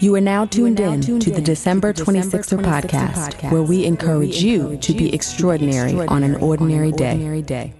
You are now tuned in to the December 26er podcast, where we encourage you to be extraordinary on an ordinary day.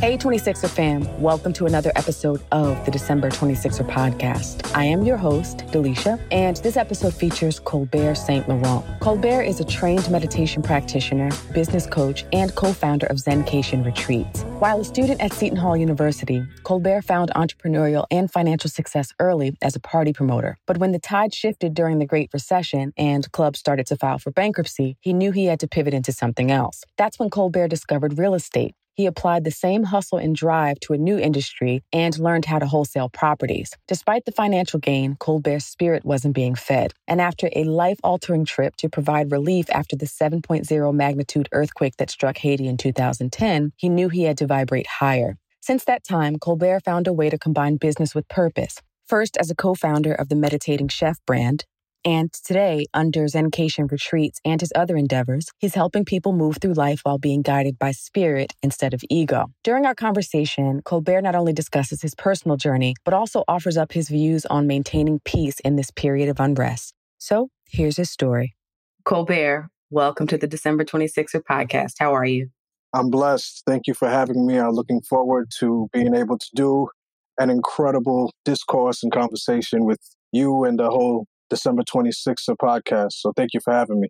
Hey, 26er fam. Welcome to another episode of the December 26er podcast. I am your host, Delisha, and this episode features Colbert St. Laurent. Colbert is a trained meditation practitioner, business coach, and co founder of Zencation Retreats. While a student at Seton Hall University, Colbert found entrepreneurial and financial success early as a party promoter. But when the tide shifted during the Great Recession and clubs started to file for bankruptcy, he knew he had to pivot into something else. That's when Colbert discovered real estate he applied the same hustle and drive to a new industry and learned how to wholesale properties. Despite the financial gain, Colbert's spirit wasn't being fed. And after a life altering trip to provide relief after the 7.0 magnitude earthquake that struck Haiti in 2010, he knew he had to vibrate higher. Since that time, Colbert found a way to combine business with purpose. First, as a co founder of the Meditating Chef brand, and today, under Zencation retreats and his other endeavors, he's helping people move through life while being guided by spirit instead of ego. During our conversation, Colbert not only discusses his personal journey, but also offers up his views on maintaining peace in this period of unrest. So here's his story. Colbert, welcome to the December 26er podcast. How are you? I'm blessed. Thank you for having me. I'm looking forward to being able to do an incredible discourse and conversation with you and the whole December 26th of podcast. So thank you for having me.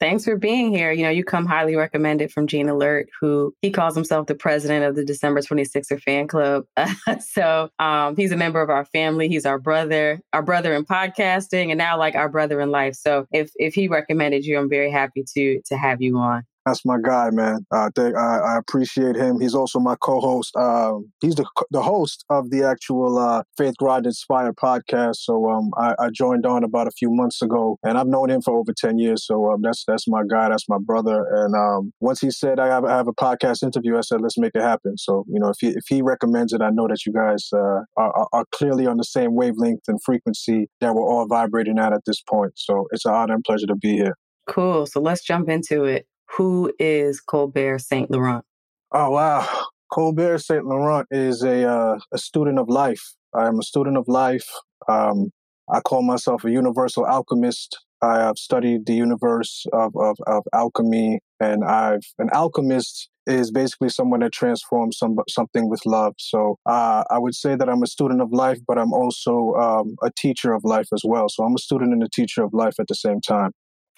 Thanks for being here. You know, you come highly recommended from Gene Alert, who he calls himself the president of the December 26er fan club. so um, he's a member of our family. He's our brother, our brother in podcasting, and now like our brother in life. So if if he recommended you, I'm very happy to to have you on. That's my guy, man. Uh, I, I appreciate him. He's also my co-host. Um, he's the the host of the actual uh, Faith Grind Inspired podcast. So um, I, I, joined on about a few months ago, and I've known him for over ten years. So um, that's that's my guy. That's my brother. And um, once he said I have, I have, a podcast interview, I said let's make it happen. So you know, if he if he recommends it, I know that you guys uh, are, are clearly on the same wavelength and frequency that we're all vibrating at at this point. So it's an honor and pleasure to be here. Cool. So let's jump into it. Who is Colbert St. Laurent? Oh, wow. Colbert St. Laurent is a, uh, a student of life. I'm a student of life. Um, I call myself a universal alchemist. I have studied the universe of, of, of alchemy, and I've an alchemist is basically someone that transforms some, something with love. So uh, I would say that I'm a student of life, but I'm also um, a teacher of life as well. So I'm a student and a teacher of life at the same time.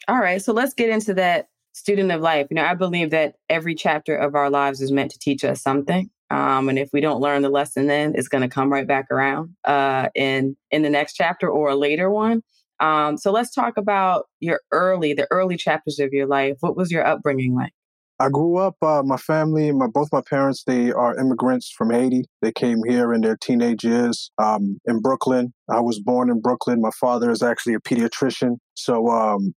All right, so let's get into that student of life, you know, I believe that every chapter of our lives is meant to teach us something. Um, and if we don't learn the lesson then, it's going to come right back around uh, in in the next chapter or a later one. Um, so let's talk about your early, the early chapters of your life. What was your upbringing like? I grew up. Uh, my family, my both my parents, they are immigrants from Haiti. They came here in their teenage years um, in Brooklyn. I was born in Brooklyn. My father is actually a pediatrician. So um,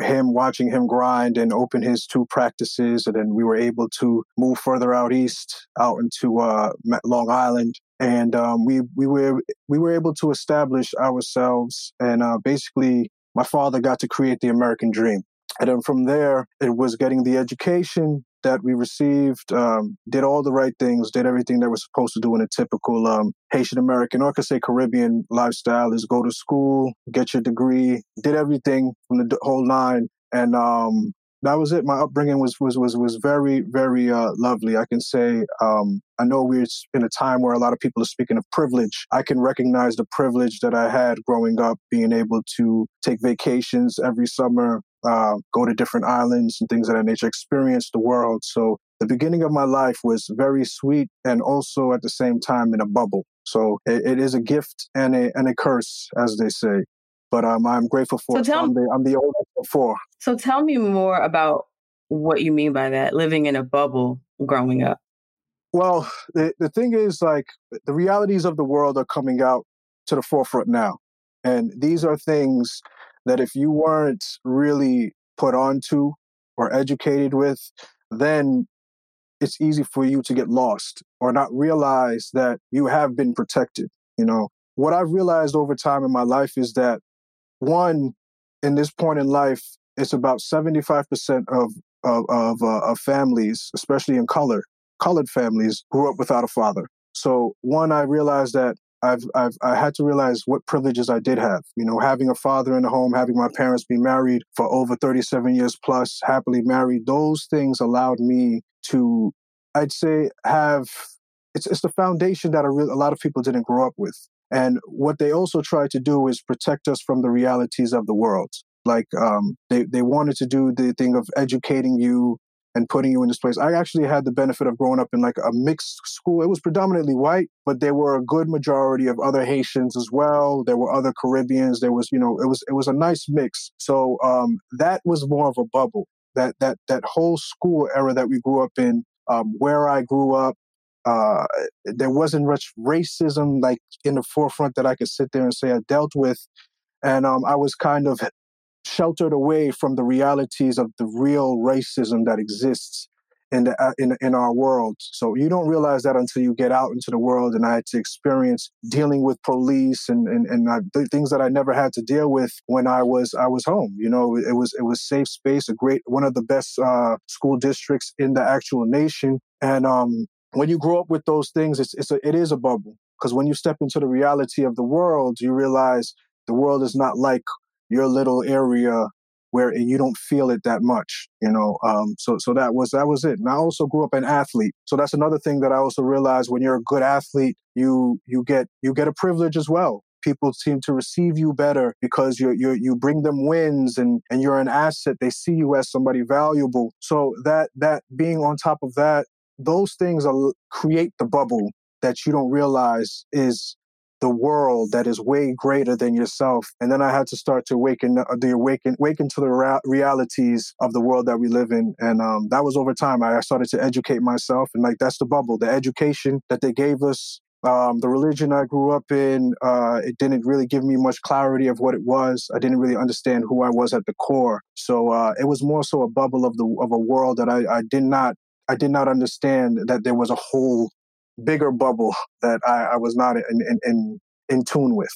him watching him grind and open his two practices, and then we were able to move further out east, out into uh, Long Island, and um, we we were we were able to establish ourselves. And uh, basically, my father got to create the American dream. And then from there, it was getting the education that we received, um, did all the right things, did everything that we're supposed to do in a typical um, Haitian American or I could say Caribbean lifestyle is go to school, get your degree, did everything from the whole nine. And um, that was it. My upbringing was was was was very very uh, lovely. I can say um, I know we're in a time where a lot of people are speaking of privilege. I can recognize the privilege that I had growing up, being able to take vacations every summer, uh, go to different islands and things of that nature, experience the world. So the beginning of my life was very sweet and also at the same time in a bubble. So it, it is a gift and a and a curse, as they say but um, I'm grateful for so it. Tell, so I'm, the, I'm the oldest of four. So tell me more about what you mean by that, living in a bubble growing up. Well, the, the thing is, like, the realities of the world are coming out to the forefront now. And these are things that if you weren't really put onto or educated with, then it's easy for you to get lost or not realize that you have been protected. You know, what I've realized over time in my life is that one, in this point in life, it's about 75% of, of, of, uh, of families, especially in color, colored families grew up without a father. So one, I realized that I've, I've I had to realize what privileges I did have. You know, having a father in the home, having my parents be married for over 37 years plus, happily married. Those things allowed me to, I'd say, have it's it's the foundation that a, a lot of people didn't grow up with. And what they also tried to do is protect us from the realities of the world. Like um, they they wanted to do the thing of educating you and putting you in this place. I actually had the benefit of growing up in like a mixed school. It was predominantly white, but there were a good majority of other Haitians as well. There were other Caribbeans. There was, you know, it was it was a nice mix. So um, that was more of a bubble. That that that whole school era that we grew up in, um, where I grew up, uh, there wasn't much racism like in the forefront that I could sit there and say I dealt with. And um, I was kind of sheltered away from the realities of the real racism that exists in the uh, in in our world. So you don't realize that until you get out into the world. And I had to experience dealing with police and and and I, things that I never had to deal with when I was I was home. You know, it was it was safe space, a great one of the best uh, school districts in the actual nation. And um, when you grow up with those things, it's it's a, it is a bubble because when you step into the reality of the world, you realize the world is not like your little area where you don't feel it that much, you know. Um, so so that was that was it. And I also grew up an athlete, so that's another thing that I also realized when you're a good athlete, you you get you get a privilege as well. People seem to receive you better because you you you bring them wins and and you're an asset. They see you as somebody valuable. So that that being on top of that, those things are, create the bubble that you don't realize is the world that is way greater than yourself. And then I had to start to awaken uh, the awaken awaken to the ra- realities of the world that we live in. And um, that was over time. I started to educate myself, and like that's the bubble, the education that they gave us. Um, the religion I grew up in, uh, it didn't really give me much clarity of what it was. I didn't really understand who I was at the core. So uh, it was more so a bubble of the of a world that I, I did not I did not understand that there was a whole bigger bubble that I, I was not in, in, in, in tune with.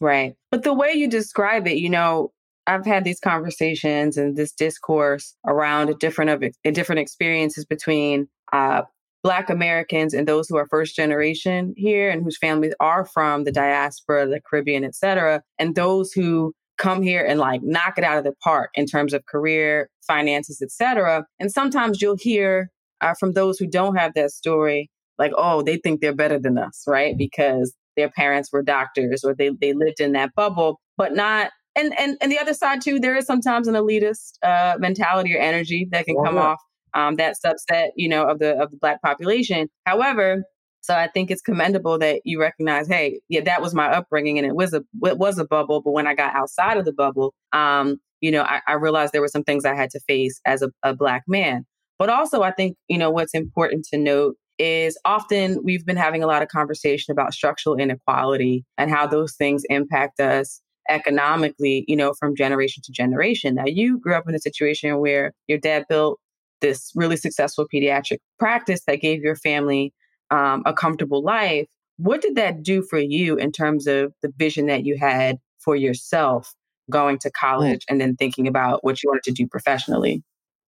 Right. But the way you describe it, you know, I've had these conversations and this discourse around different of different experiences between uh, Black Americans and those who are first generation here and whose families are from the diaspora, the Caribbean, et cetera, and those who come here and like knock it out of the park in terms of career, finances, etc. And sometimes you'll hear uh, from those who don't have that story like, oh, they think they're better than us, right? Because their parents were doctors or they, they lived in that bubble, but not. And, and, and the other side too, there is sometimes an elitist uh, mentality or energy that can oh, come off um, that subset, you know, of the of the black population. However, so I think it's commendable that you recognize, hey, yeah, that was my upbringing, and it was a it was a bubble. But when I got outside of the bubble, um, you know, I, I realized there were some things I had to face as a, a black man. But also, I think you know what's important to note is often we've been having a lot of conversation about structural inequality and how those things impact us economically, you know, from generation to generation. Now, you grew up in a situation where your dad built this really successful pediatric practice that gave your family um, a comfortable life. What did that do for you in terms of the vision that you had for yourself going to college and then thinking about what you wanted to do professionally?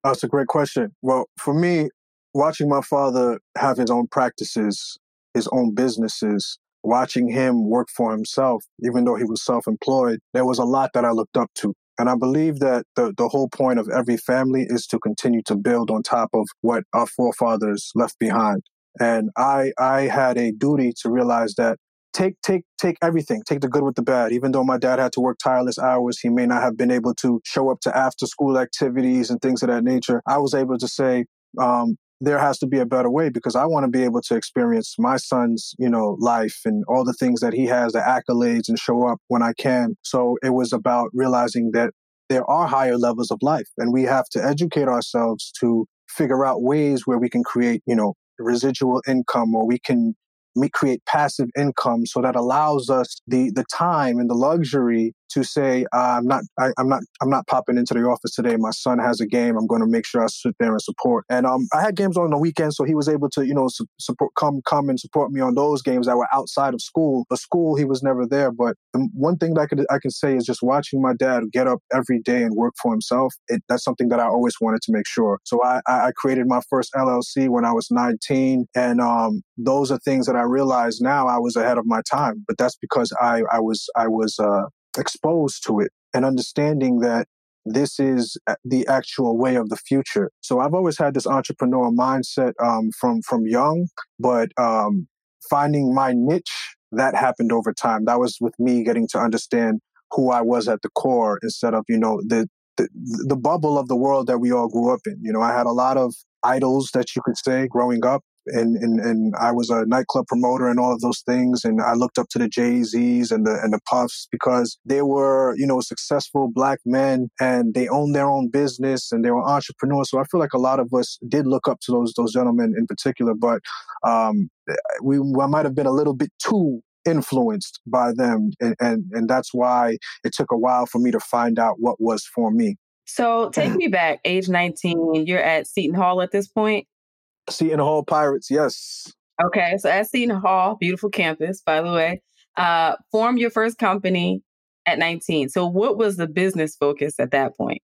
That's a great question. Well, for me, watching my father have his own practices, his own businesses, watching him work for himself, even though he was self employed, there was a lot that I looked up to. And I believe that the, the whole point of every family is to continue to build on top of what our forefathers left behind. And I, I had a duty to realize that take, take, take everything, take the good with the bad. Even though my dad had to work tireless hours, he may not have been able to show up to after school activities and things of that nature. I was able to say, um, there has to be a better way because I want to be able to experience my son's, you know, life and all the things that he has, the accolades and show up when I can. So it was about realizing that there are higher levels of life and we have to educate ourselves to figure out ways where we can create, you know, residual income or we can create passive income. So that allows us the the time and the luxury to say uh, I'm not I, am not I'm not popping into the office today. My son has a game. I'm going to make sure I sit there and support. And um, I had games on the weekend, so he was able to you know su- support come come and support me on those games that were outside of school. But school, he was never there. But the one thing that I could I can say is just watching my dad get up every day and work for himself. It, that's something that I always wanted to make sure. So I I created my first LLC when I was 19, and um, those are things that I realize now I was ahead of my time. But that's because I I was I was uh, exposed to it and understanding that this is the actual way of the future. So I've always had this entrepreneurial mindset um, from from young, but um, finding my niche that happened over time. That was with me getting to understand who I was at the core instead of you know the the, the bubble of the world that we all grew up in. You know, I had a lot of idols that you could say growing up and, and and I was a nightclub promoter and all of those things. And I looked up to the Jay Z's and the and the Puffs because they were you know successful black men and they owned their own business and they were entrepreneurs. So I feel like a lot of us did look up to those those gentlemen in particular, but um, we I might have been a little bit too influenced by them and, and and that's why it took a while for me to find out what was for me so take me back age 19 you're at seton hall at this point Seton Hall Pirates, yes. Okay, so at Seton Hall, beautiful campus, by the way, uh, formed your first company at 19. So, what was the business focus at that point?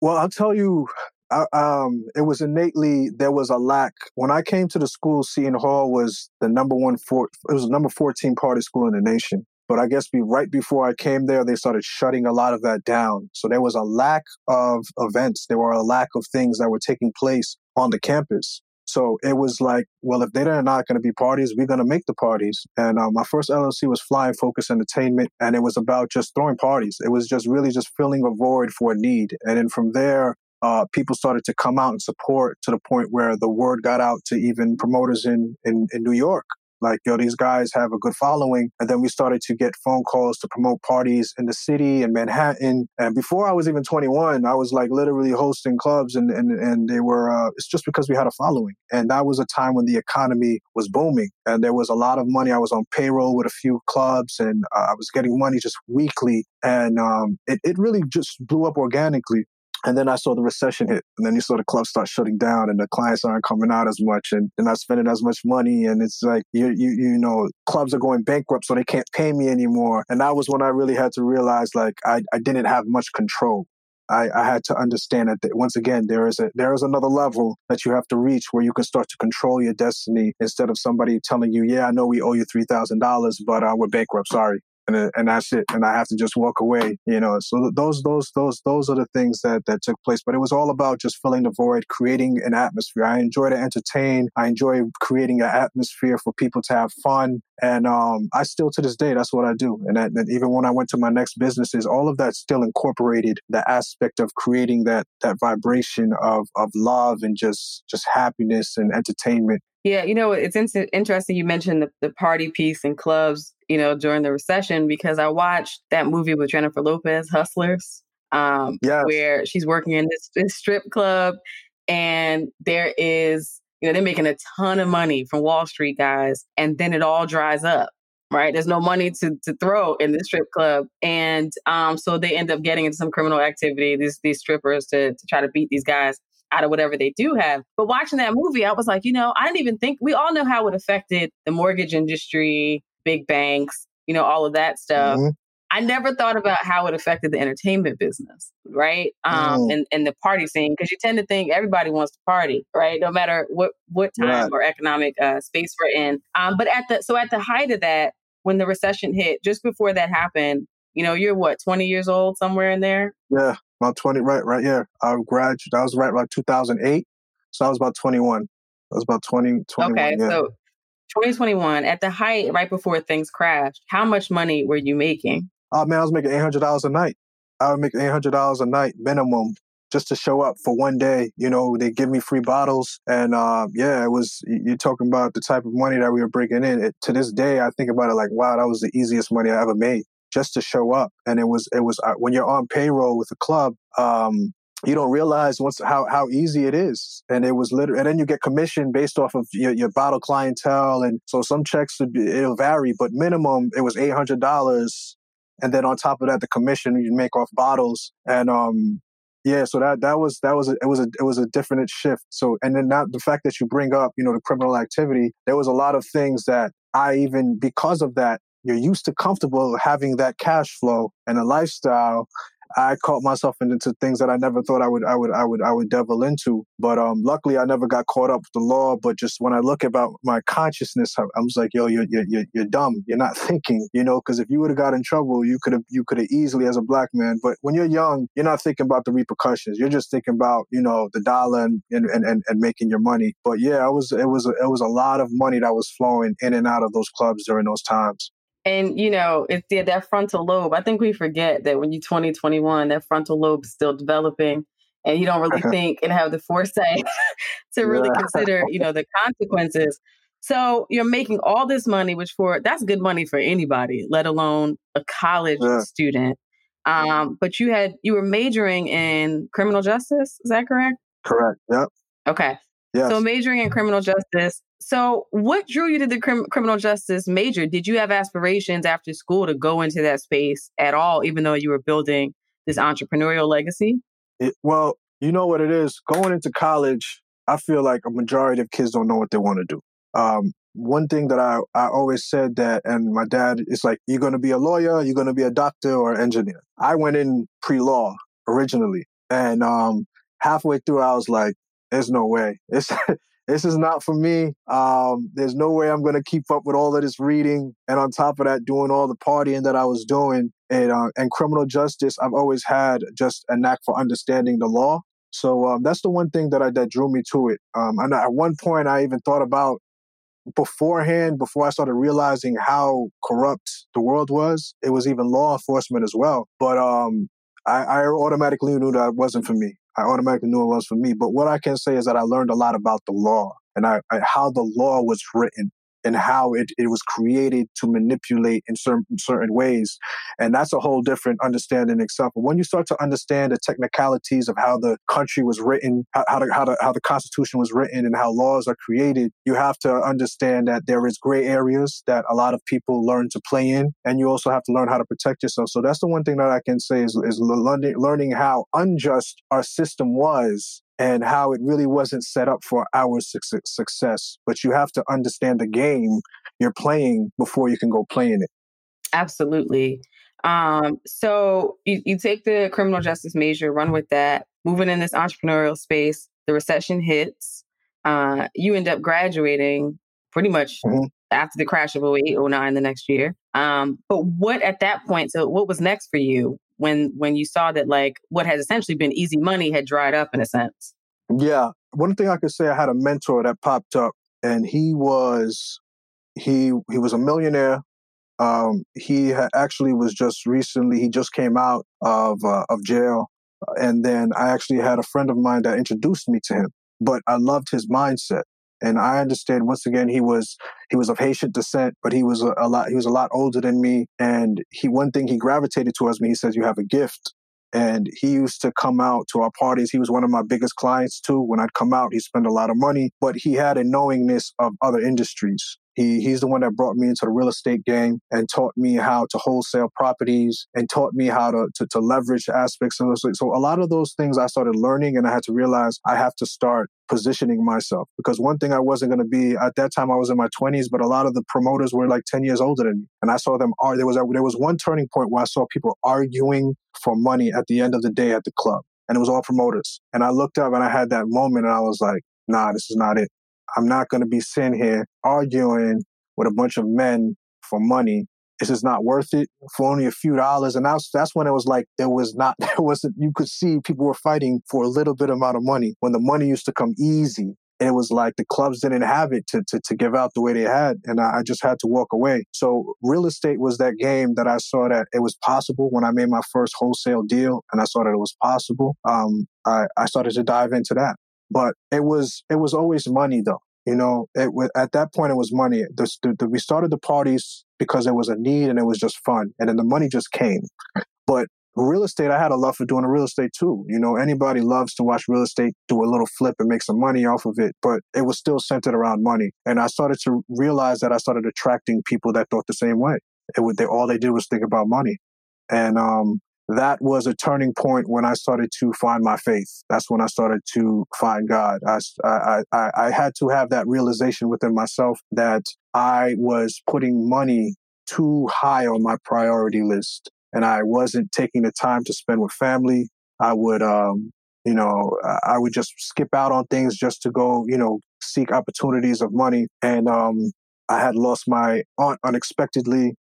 Well, I'll tell you, I, um, it was innately there was a lack when I came to the school. Seton Hall was the number one for it was the number 14 party school in the nation. But I guess be right before I came there, they started shutting a lot of that down. So there was a lack of events. There were a lack of things that were taking place on the campus. So it was like, well, if they're not going to be parties, we're going to make the parties. And uh, my first LLC was Flying Focus Entertainment, and it was about just throwing parties. It was just really just filling a void for a need. And then from there, uh, people started to come out and support to the point where the word got out to even promoters in, in, in New York like, yo, these guys have a good following. And then we started to get phone calls to promote parties in the city and Manhattan. And before I was even 21, I was like literally hosting clubs and, and, and they were, uh, it's just because we had a following. And that was a time when the economy was booming and there was a lot of money. I was on payroll with a few clubs and uh, I was getting money just weekly. And um, it, it really just blew up organically. And then I saw the recession hit, and then you saw the clubs start shutting down, and the clients aren't coming out as much, and they're not spending as much money, and it's like you you you know clubs are going bankrupt, so they can't pay me anymore. And that was when I really had to realize like I I didn't have much control. I, I had to understand that once again there is a there is another level that you have to reach where you can start to control your destiny instead of somebody telling you, yeah, I know we owe you three thousand dollars, but uh, we're bankrupt. Sorry, and and that's it. And I have to just walk away, you know. So those those those those are the things that that took place. But it was all about just filling the void, creating an atmosphere. I enjoy to entertain. I enjoy creating an atmosphere for people to have fun. And um, I still to this day, that's what I do. And, and even when I went to my next businesses, all of that still incorporated the aspect of creating that that vibration of of love and just just happiness and entertainment yeah, you know, it's in- interesting you mentioned the, the party piece and clubs, you know, during the recession because I watched that movie with Jennifer Lopez, Hustlers, um, yes. where she's working in this, this strip club and there is, you know, they're making a ton of money from Wall Street guys and then it all dries up. Right. There's no money to, to throw in the strip club. And um, so they end up getting into some criminal activity, these these strippers to, to try to beat these guys out of whatever they do have. But watching that movie, I was like, you know, I didn't even think we all know how it affected the mortgage industry, big banks, you know, all of that stuff. Mm-hmm. I never thought about how it affected the entertainment business, right? Um, mm. and, and the party scene, because you tend to think everybody wants to party, right? No matter what what time right. or economic uh, space we're in. Um, but at the so at the height of that, when the recession hit, just before that happened, you know, you're what, 20 years old, somewhere in there? Yeah about 20, right, right, yeah. I graduated, I was right like 2008. So I was about 21. I was about 20, 21. Okay, yeah. so 2021, at the height, right before things crashed, how much money were you making? Oh, man, I was making $800 a night. I would make $800 a night minimum just to show up for one day. You know, they give me free bottles. And uh, yeah, it was, you're talking about the type of money that we were breaking in. It, to this day, I think about it like, wow, that was the easiest money I ever made just to show up. And it was it was uh, when you're on payroll with a club, um, you don't realize once how how easy it is. And it was literally, and then you get commission based off of your, your bottle clientele. And so some checks would be, it'll vary, but minimum it was eight hundred dollars and then on top of that, the commission you make off bottles, and um, yeah, so that that was that was a, it was a it was a different shift. So and then now the fact that you bring up you know the criminal activity, there was a lot of things that I even because of that you're used to comfortable having that cash flow and a lifestyle I caught myself into things that I never thought I would I would I would I would devil into. But um, luckily, I never got caught up with the law. But just when I look about my consciousness, I, was like, yo, you're you're you're dumb. You're not thinking, you know, because if you would have got in trouble, you could have you could have easily as a black man. But when you're young, you're not thinking about the repercussions. You're just thinking about you know the dollar and and and, and making your money. But yeah, it was it was it was a lot of money that was flowing in and out of those clubs during those times. And you know, it's yeah, that frontal lobe. I think we forget that when you're 20, 21, that frontal lobe is still developing and you don't really think and have the foresight to really yeah. consider, you know, the consequences. So you're making all this money, which for that's good money for anybody, let alone a college yeah. student. Um, but you had you were majoring in criminal justice, is that correct? Correct. Yep. Okay. Yes. So majoring in criminal justice. So what drew you to the crim- criminal justice major? Did you have aspirations after school to go into that space at all, even though you were building this entrepreneurial legacy? It, well, you know what it is. Going into college, I feel like a majority of kids don't know what they want to do. Um, one thing that I, I always said that, and my dad is like, you're going to be a lawyer, you're going to be a doctor or engineer. I went in pre law originally. And um, halfway through, I was like, there's no way. This this is not for me. Um, there's no way I'm gonna keep up with all of this reading, and on top of that, doing all the partying that I was doing. And uh, and criminal justice, I've always had just a knack for understanding the law. So um, that's the one thing that I, that drew me to it. Um, and at one point, I even thought about beforehand, before I started realizing how corrupt the world was. It was even law enforcement as well. But um, I, I automatically knew that wasn't for me. I automatically knew it was for me. But what I can say is that I learned a lot about the law and I, I, how the law was written and how it, it was created to manipulate in certain certain ways. And that's a whole different understanding itself. But when you start to understand the technicalities of how the country was written, how, how, the, how, how the Constitution was written, and how laws are created, you have to understand that there is gray areas that a lot of people learn to play in. And you also have to learn how to protect yourself. So that's the one thing that I can say is, is learning, learning how unjust our system was and how it really wasn't set up for our success. But you have to understand the game you're playing before you can go play in it. Absolutely. Um, so you, you take the criminal justice major, run with that, moving in this entrepreneurial space, the recession hits, uh, you end up graduating pretty much mm-hmm. after the crash of 08, 09 the next year. Um, but what at that point, so what was next for you? When when you saw that like what had essentially been easy money had dried up in a sense? Yeah, one thing I could say, I had a mentor that popped up, and he was he he was a millionaire. Um, he actually was just recently he just came out of uh, of jail, and then I actually had a friend of mine that introduced me to him. But I loved his mindset and I understand once again he was he was of Haitian descent, but he was a, a, lot he was a lot older than me. And he one thing he gravitated towards me. He says, "You have a gift." And he used to come out to our parties. He was one of my biggest clients too. When I'd come out, he spent a lot of money, but he had a knowingness of other industries. He, he's the one that brought me into the real estate game and taught me how to wholesale properties and taught me how to, to, to leverage aspects. of so, so a lot of those things I started learning and I had to realize I have to start positioning myself because one thing I wasn't going to be at that time I was in my 20s but a lot of the promoters were like 10 years older than me. And I saw them are there was a, there was one turning point where I saw people arguing for money at the end of the day at the club and it was all promoters. And I looked up and I had that moment and I was like nah this is not it I'm not going to be sitting here arguing with a bunch of men for money. This is not worth it for only a few dollars. And that's that's when it was like there was not there wasn't you could see people were fighting for a little bit amount of money when the money used to come easy. And It was like the clubs didn't have it to, to, to give out the way they had. And I, I just had to walk away. So real estate was that game that I saw that it was possible when I made my first wholesale deal and I saw that it was possible. Um, I, I started to dive into that. But it was it was always money though. You know, it, at that point it was money. The, the, we started the parties because it was a need and it was just fun, and then the money just came. But real estate, I had a love for doing real estate too. You know, anybody loves to watch real estate do a little flip and make some money off of it, but it was still centered around money. And I started to realize that I started attracting people that thought the same way. It would, they, all they did was think about money. And um, that was a turning point when I started to find my faith. That's when I started to find God. I, I, I, I had to have that realization within myself that I was putting money too high on my priority list and I wasn't taking the time to spend with family. I would, um, you know, I would just skip out on things just to go, you know, seek opportunities of money. And um, I had lost my aunt unexpectedly,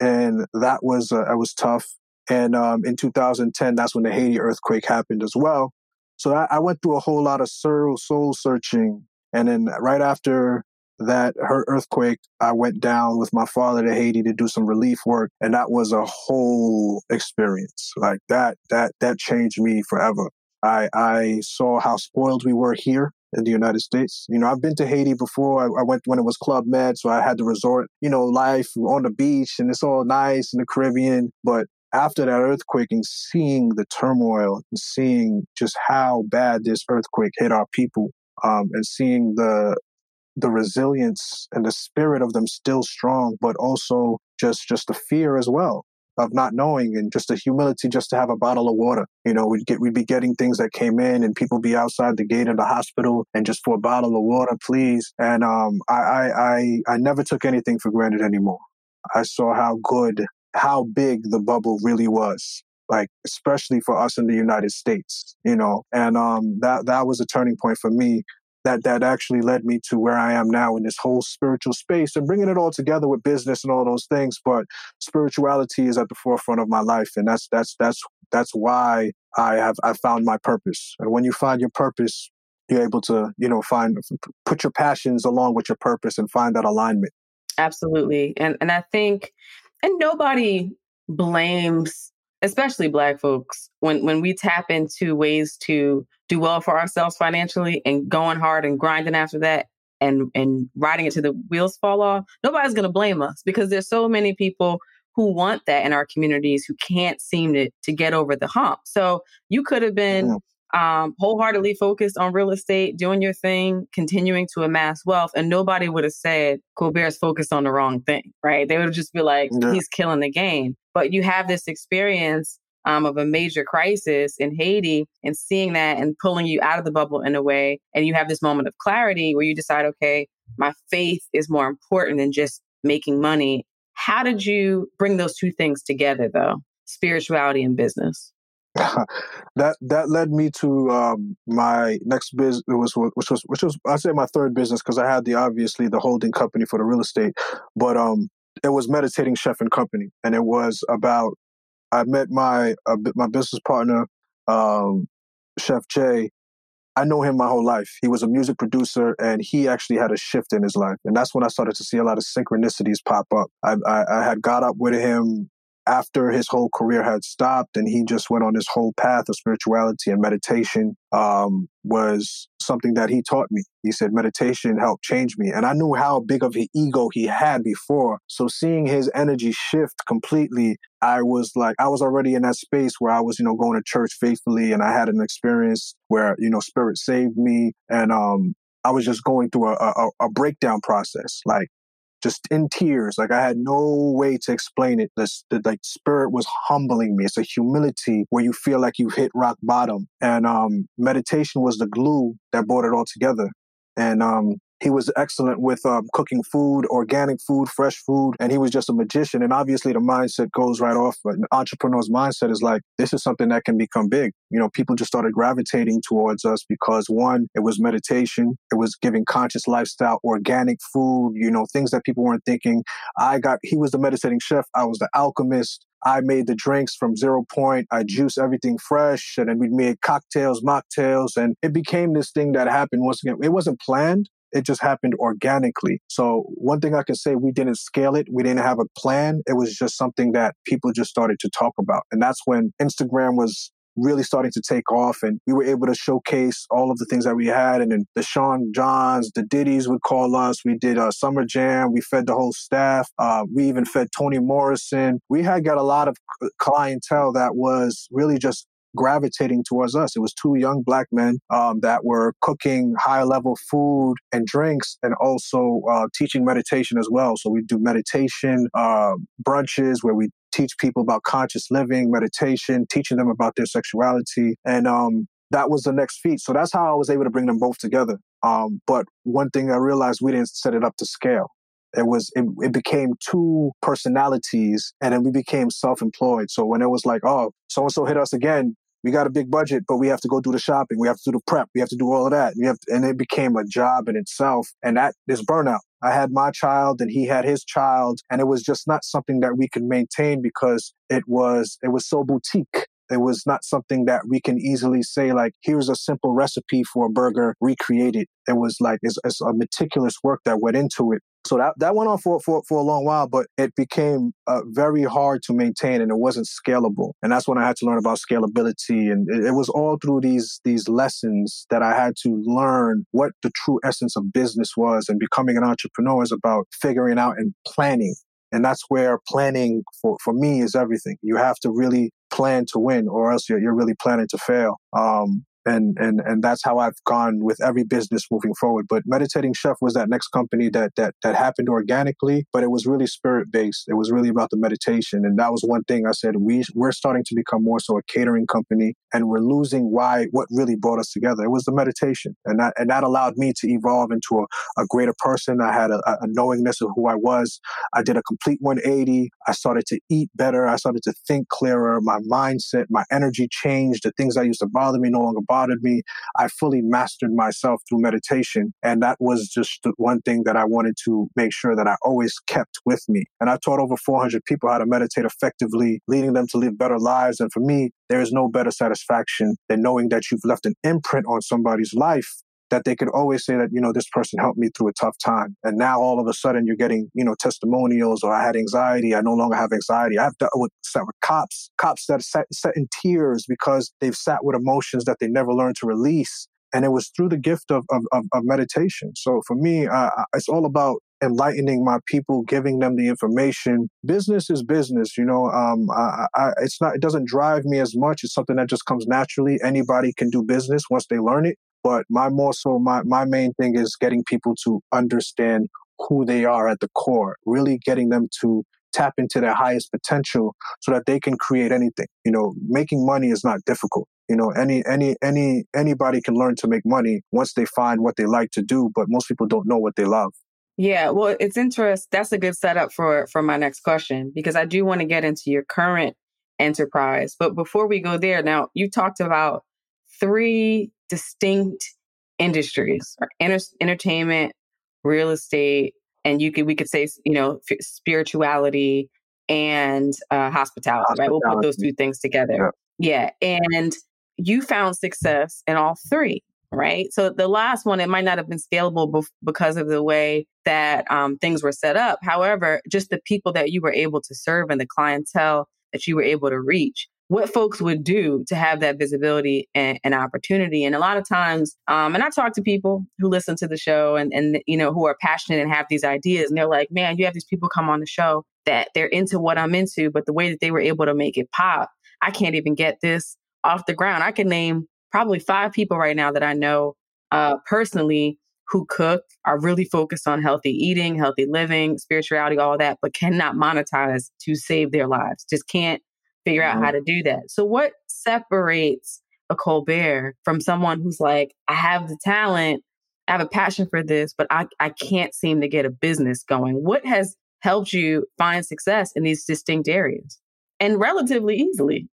and that was uh, was tough. And um, in 2010, that's when the Haiti earthquake happened as well. So I, I went through a whole lot of soul, soul searching. And then right after that her earthquake, I went down with my father to Haiti to do some relief work. And that was a whole experience. Like that, that, that changed me forever. I, I saw how spoiled we were here in the United States. You know, I've been to Haiti before. I, I, went when it was Club Med, so I had to resort, you know, life on the beach and it's all nice in the Caribbean. But after that earthquake and seeing the turmoil and seeing just how bad this earthquake hit our people um, and seeing the the resilience and the spirit of them still strong but also just just the fear as well of not knowing and just the humility just to have a bottle of water. You know we'd get we'd be getting things that came in and people be outside the gate of the hospital and just for a bottle of water please. And um i i i, I never took anything for granted anymore. I saw how good how big the bubble really was like especially for us in the United States, you know. And um that that was a turning point for me that that actually led me to where I am now in this whole spiritual space and bringing it all together with business and all those things. But spirituality is at the forefront of my life, and that's that's that's that's why I have I found my purpose. And when you find your purpose, you're able to you know find put your passions along with your purpose and find that alignment. Absolutely, and and I think and nobody blames especially black folks when when we tap into ways to do well for ourselves financially and going hard and grinding after that and and riding it to the wheels fall off nobody's going to blame us because there's so many people who want that in our communities who can't seem to to get over the hump. So you could have been mm-hmm um, wholeheartedly focused on real estate, doing your thing, continuing to amass wealth, and nobody would have said Colbert's focused on the wrong thing, right? They would just be like, yeah. he's killing the game. But you have this experience um, of a major crisis in Haiti and seeing that and pulling you out of the bubble in a way. And you have this moment of clarity where you decide, okay, my faith is more important than just making money. How did you bring those two things together, though? Spirituality and business. that that led me to um, my next business, was which was which was I say my third business because I had the obviously the holding company for the real estate, but um, it was meditating chef and company, and it was about I met my uh, my business partner, um, Chef Jay. I know him my whole life. He was a music producer, and he actually had a shift in his life, and that's when I started to see a lot of synchronicities pop up. I, I, I had got up with him after his whole career had stopped and he just went on this whole path of spirituality and meditation um, was something that he taught me. He said meditation helped change me. And I knew how big of an ego he had before. So seeing his energy shift completely, I was like, I was already in that space where I was, you know, going to church faithfully and I had an experience where, you know, spirit saved me. And um, I was just going through a, a, a breakdown process. Like just in tears. Like I had no way to explain it. This, the like spirit was humbling me. It's a humility where you feel like you hit rock bottom. And um, meditation was the glue that brought it all together. And um, he was excellent with um, cooking food, organic food, fresh food, and he was just a magician. And obviously, the mindset goes right off. An entrepreneur's mindset is like, this is something that can become big. You know, people just started gravitating towards us because one, it was meditation, it was giving conscious lifestyle, organic food, you know, things that people weren't thinking. I got, he was the meditating chef, I was the alchemist. I made the drinks from zero point. I juice everything fresh, and then we made cocktails, mocktails, and it became this thing that happened. Once again, it wasn't planned, it just happened organically. So one thing I can say, we didn't scale it. We didn't have a plan. It was just something that people just started to talk about. And that's when Instagram was really starting to take off and we were able to showcase all of the things that we had and then the Sean Johns, the Diddy's would call us. We did a summer jam. We fed the whole staff. Uh, we even fed Toni Morrison. We had got a lot of clientele that was really just gravitating towards us. It was two young black men um, that were cooking high level food and drinks and also uh, teaching meditation as well. So we do meditation uh, brunches where we teach people about conscious living, meditation, teaching them about their sexuality. And um, that was the next feat. So that's how I was able to bring them both together. Um, but one thing I realized we didn't set it up to scale. It was it, it became two personalities, and then we became self-employed. So when it was like, oh, so and so hit us again, we got a big budget, but we have to go do the shopping. We have to do the prep. We have to do all of that. We have, to, and it became a job in itself. And that is burnout. I had my child and he had his child, and it was just not something that we could maintain because it was it was so boutique. It was not something that we can easily say, like, here's a simple recipe for a burger, recreated. it. Was like, it's, it's a meticulous work that went into it. So that, that went on for, for, for a long while, but it became uh, very hard to maintain and it wasn't scalable. And that's when I had to learn about scalability. And it, it was all through these, these lessons that I had to learn what the true essence of business was. And becoming an entrepreneur is about figuring out and planning. And that's where planning for, for me is everything. You have to really plan to win or else you're, you're really planning to fail. Um, and and and that's how I've gone with every business moving forward. But Meditating Chef was that next company that that that happened organically, but it was really spirit based. It was really about the meditation, and that was one thing I said we we're starting to become more so a catering company, and we're losing why what really brought us together. It was the meditation, and that and that allowed me to evolve into a, a greater person. I had a, a knowingness of who I was. I did a complete 180. I started to eat better. I started to think clearer. My mindset, my energy changed. The things that used to bother me no longer me. I fully mastered myself through meditation. And that was just the one thing that I wanted to make sure that I always kept with me. And I taught over 400 people how to meditate effectively, leading them to live better lives. And for me, there is no better satisfaction than knowing that you've left an imprint on somebody's life that they could always say that, you know, this person helped me through a tough time. And now all of a sudden you're getting, you know, testimonials or I had anxiety. I no longer have anxiety. I've dealt with, sat with cops, cops that sat, sat in tears because they've sat with emotions that they never learned to release. And it was through the gift of, of, of, of meditation. So for me, uh, it's all about enlightening my people, giving them the information. Business is business, you know. Um, I, I, it's not. It doesn't drive me as much. It's something that just comes naturally. Anybody can do business once they learn it. But my more so, my, my main thing is getting people to understand who they are at the core, really getting them to tap into their highest potential so that they can create anything. You know, making money is not difficult. You know, any any any anybody can learn to make money once they find what they like to do, but most people don't know what they love. Yeah, well, it's interesting. That's a good setup for for my next question because I do want to get into your current enterprise. But before we go there, now you talked about three distinct industries enter- entertainment real estate and you could we could say you know f- spirituality and uh, hospitality, hospitality, right? We'll put those two things together. Yeah. yeah and you found success in all three right? So the last one it might not have been scalable bef- because of the way that um, things were set up. However just the people that you were able to serve and the clientele that you were able to reach what folks would do to have that visibility and, and opportunity. And a lot of times, um, and I talk to people who listen to the show and, and, you know, who are passionate and have these ideas. And they're like, man, you have these people come on the show that they're into what I'm into, but the way that they were able to make it pop, I can't even get this off the ground. I can name probably five people right now that I know uh, personally who cook, are really focused on healthy eating, healthy living, spirituality, all that, but cannot monetize to save their lives. Just can't figure out mm-hmm. how to do that. So, what separates a Colbert from someone who's like, I have the talent, I have a passion for this, but I, I can't seem to get a business going? What has helped you find success in these distinct areas and relatively easily?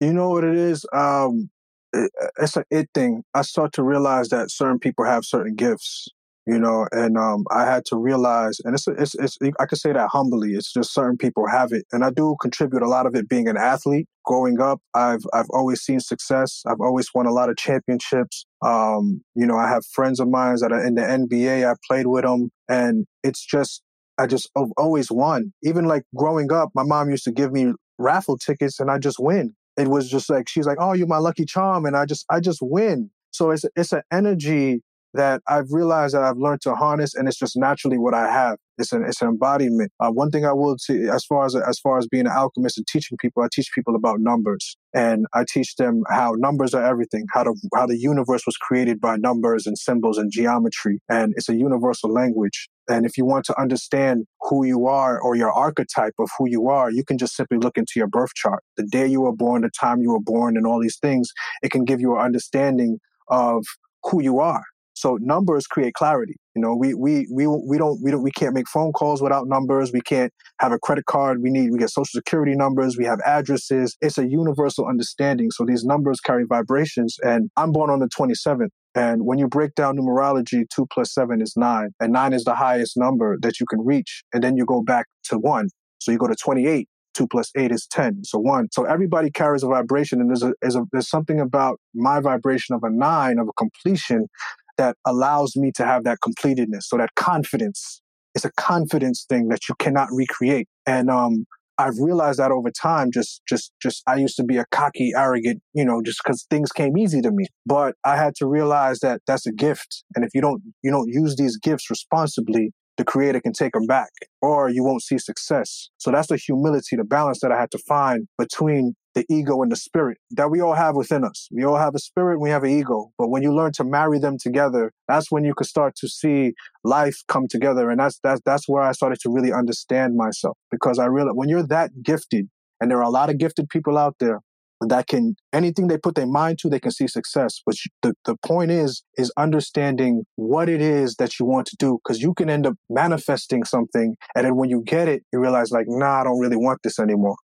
You know what it is? Um, it's an it thing. I start to realize that certain people have certain gifts you know and um, i had to realize and it's, it's it's i could say that humbly it's just certain people have it and i do contribute a lot of it being an athlete. Growing up i've i've always seen success. I've always won a lot of championships. Um, you know i have friends of mine that are in the nba i played with them and it's just i just I've always won. Even like growing up my mom used to give me raffle tickets and i just win. It was just like she's like oh you're my lucky charm and i just i just win. So it's it's an energy that I've realized that I've learned to harness, and it's just naturally what I have. It's an it's an embodiment. Uh, one thing I will say, as far as as far as being an alchemist and teaching people, I teach people about numbers, and I teach them how numbers are everything. How to how the universe was created by numbers and symbols and geometry, and it's a universal language. And if you want to understand who you are or your archetype of who you are, you can just simply look into your birth chart. The day you were born, the time you were born, and all these things, it can give you an understanding of who you are. So numbers create clarity. You know, we we we we don't we don't we can't make phone calls without numbers. We can't have a credit card. We need we get social security numbers. We have addresses. It's a universal understanding. So these numbers carry vibrations. And I'm born on the 27th. And when you break down numerology, two plus seven is nine, and nine is the highest number that you can reach. And then you go back to one. So you go to 28. Two plus eight is 10. So one. So everybody carries a vibration. And there's a, there's, a, there's something about my vibration of a nine, of a completion, that allows me to have that completedness. So that confidence is a confidence thing that you cannot recreate. And um, I've realized that over time, just, just, just, I used to be a cocky, arrogant, you know, just because things came easy to me. But I had to realize that that's a gift. And if you don't, you don't use these gifts responsibly, the creator can take them back or you won't see success. So that's the humility, the balance that I had to find between the ego and the spirit that we all have within us. We all have a spirit, we have an ego. But when you learn to marry them together, that's when you can start to see life come together. And that's that's that's where I started to really understand myself. Because I realized when you're that gifted, and there are a lot of gifted people out there that can anything they put their mind to, they can see success. But the, the point is, is understanding what it is that you want to do. Cause you can end up manifesting something. And then when you get it, you realize like, nah, I don't really want this anymore.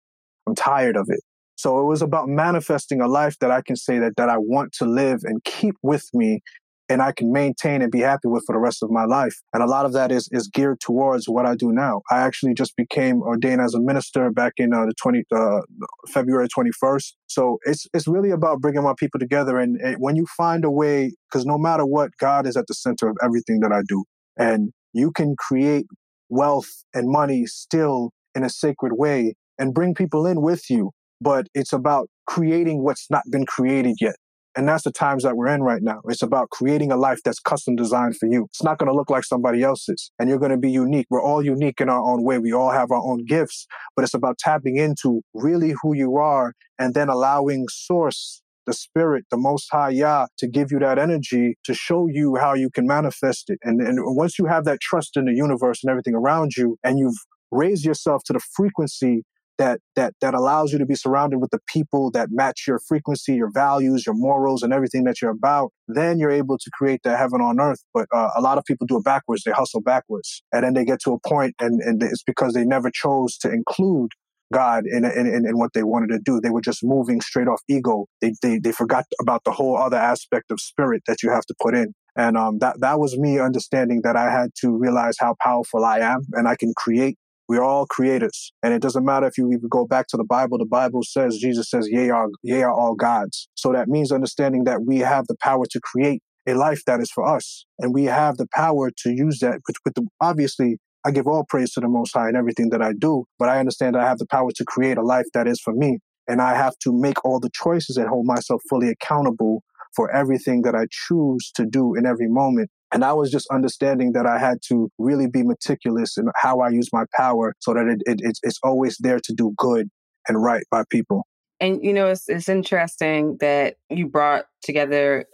I'm tired of it. So it was about manifesting a life that I can say that, that I want to live and keep with me and I can maintain and be happy with for the rest of my life. And a lot of that is, is geared towards what I do now. I actually just became ordained as a minister back in uh, the 20, uh, February 21st. So it's, it's really about bringing my people together. And, and when you find a way, because no matter what, God is at the center of everything that I do. And you can create wealth and money still in a sacred way and bring people in with you but it's about creating what's not been created yet. And that's the times that we're in right now. It's about creating a life that's custom designed for you. It's not going to look like somebody else's. And you're going to be unique. We're all unique in our own way. We all have our own gifts, but it's about tapping into really who you are and then allowing source, the spirit, the most high Yah to give you that energy to show you how you can manifest it. And, and once you have that trust in the universe and everything around you and you've raised yourself to the frequency that that that allows you to be surrounded with the people that match your frequency, your values, your morals, and everything that you're about. Then you're able to create that heaven on earth. But uh, a lot of people do it backwards. They hustle backwards, and then they get to a point, and and it's because they never chose to include God in, in, in, what they wanted to do. They were just moving straight off ego. They, they, they forgot about the whole other aspect of spirit that you have to put in. And um, that, that was me understanding that I had to realize how powerful I am and I can create we're all creators. And it doesn't matter if you even go back to the Bible. The Bible says, Jesus says, ye are, ye are all gods. So that means understanding that we have the power to create a life that is for us. And we have the power to use that with, with the, obviously, I give all praise to the Most High in everything that I do, but I understand I have the power to create a life that is for me. And I have to make all the choices and hold myself fully accountable for everything that I choose to do in every moment. And I was just understanding that I had to really be meticulous in how I use my power so that it, it, it's, it's always there to do good and right by people. And you know, it's it's interesting that you brought together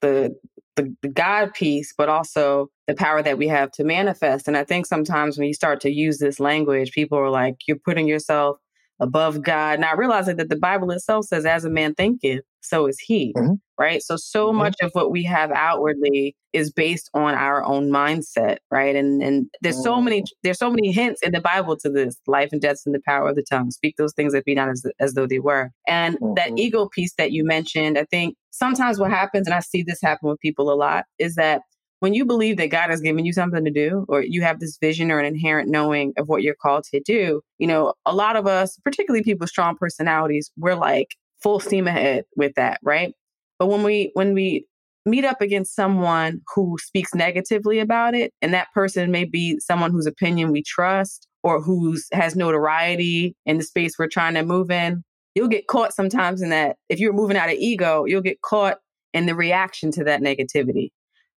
the, the the God piece, but also the power that we have to manifest. And I think sometimes when you start to use this language, people are like, "You're putting yourself above God. not realizing that the Bible itself says, as a man thinketh, so is he. Mm-hmm. Right. So, so mm-hmm. much of what we have outwardly is based on our own mindset. Right. And and there's mm-hmm. so many there's so many hints in the Bible to this. Life and death's in the power of the tongue. Speak those things that be not as, as though they were. And that mm-hmm. ego piece that you mentioned, I think sometimes what happens, and I see this happen with people a lot, is that when you believe that God has given you something to do, or you have this vision or an inherent knowing of what you're called to do, you know, a lot of us, particularly people with strong personalities, we're like full steam ahead with that, right? But when we when we meet up against someone who speaks negatively about it, and that person may be someone whose opinion we trust or who's has notoriety in the space we're trying to move in, you'll get caught sometimes in that. If you're moving out of ego, you'll get caught in the reaction to that negativity.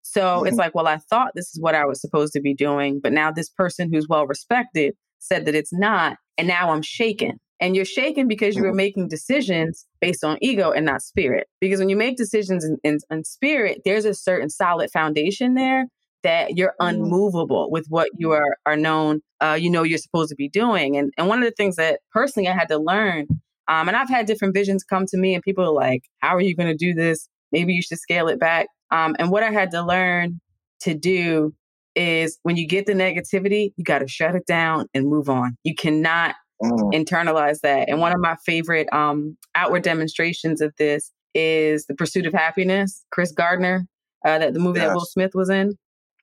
So mm-hmm. it's like, well, I thought this is what I was supposed to be doing, but now this person who's well respected said that it's not. And now I'm shaken. And you're shaken because you were mm-hmm. making decisions based on ego and not spirit. Because when you make decisions in, in, in spirit, there's a certain solid foundation there that you're mm-hmm. unmovable with what you are, are known, uh, you know, you're supposed to be doing. And, and one of the things that personally I had to learn, um, and I've had different visions come to me, and people are like, How are you going to do this? Maybe you should scale it back. Um, and what I had to learn to do is when you get the negativity, you got to shut it down and move on. You cannot mm. internalize that. And one of my favorite um, outward demonstrations of this is The Pursuit of Happiness, Chris Gardner, uh, that the movie yes. that Will Smith was in.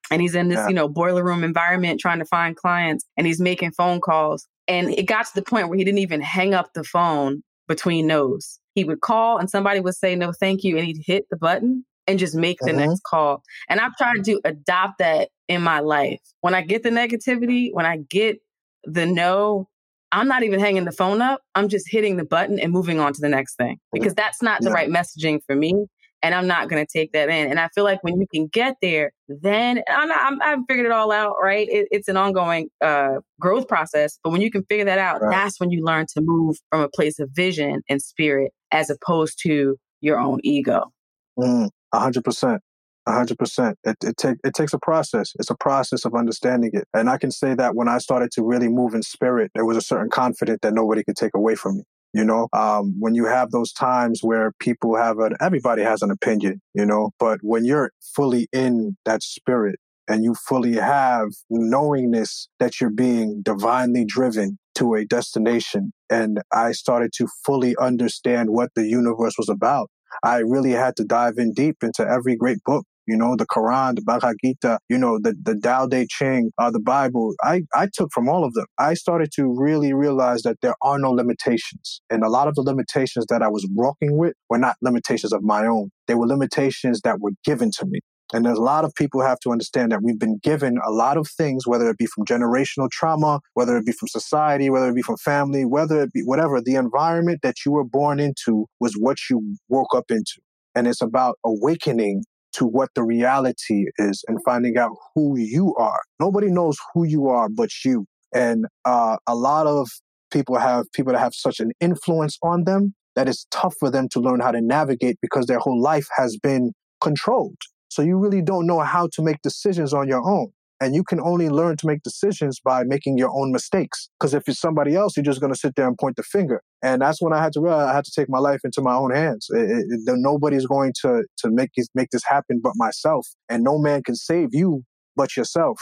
And he's in this, yeah. you know, boiler room environment trying to find clients and he's making phone calls. And it got to the point where he didn't even hang up the phone between no's. He would call and somebody would say, no, thank you. And he'd hit the button and just make the mm-hmm. next call. And I've tried to adopt that in my life. When I get the negativity, when I get the no, I'm not even hanging the phone up. I'm just hitting the button and moving on to the next thing because that's not the yeah. right messaging for me. And I'm not going to take that in. And I feel like when you can get there, then I'm, I'm, I've figured it all out, right? It, it's an ongoing uh, growth process. But when you can figure that out, right. that's when you learn to move from a place of vision and spirit as opposed to your own ego. Mm, a hundred percent. It it take it takes a process. It's a process of understanding it. And I can say that when I started to really move in spirit, there was a certain confidence that nobody could take away from me. You know, um, when you have those times where people have an everybody has an opinion, you know, but when you're fully in that spirit and you fully have knowingness that you're being divinely driven to a destination. And I started to fully understand what the universe was about. I really had to dive in deep into every great book you know, the Quran, the Bhagavad Gita, you know, the, the Tao Te Ching, uh, the Bible. I, I took from all of them. I started to really realize that there are no limitations. And a lot of the limitations that I was working with were not limitations of my own. They were limitations that were given to me. And there's a lot of people have to understand that we've been given a lot of things, whether it be from generational trauma, whether it be from society, whether it be from family, whether it be whatever. The environment that you were born into was what you woke up into. And it's about awakening to what the reality is and finding out who you are. Nobody knows who you are but you. And uh, a lot of people have people that have such an influence on them that it's tough for them to learn how to navigate because their whole life has been controlled. So you really don't know how to make decisions on your own. And you can only learn to make decisions by making your own mistakes. Because if it's somebody else, you're just going to sit there and point the finger. And that's when I had to realize I had to take my life into my own hands. It, it, nobody's going to to make this, make this happen but myself. And no man can save you but yourself.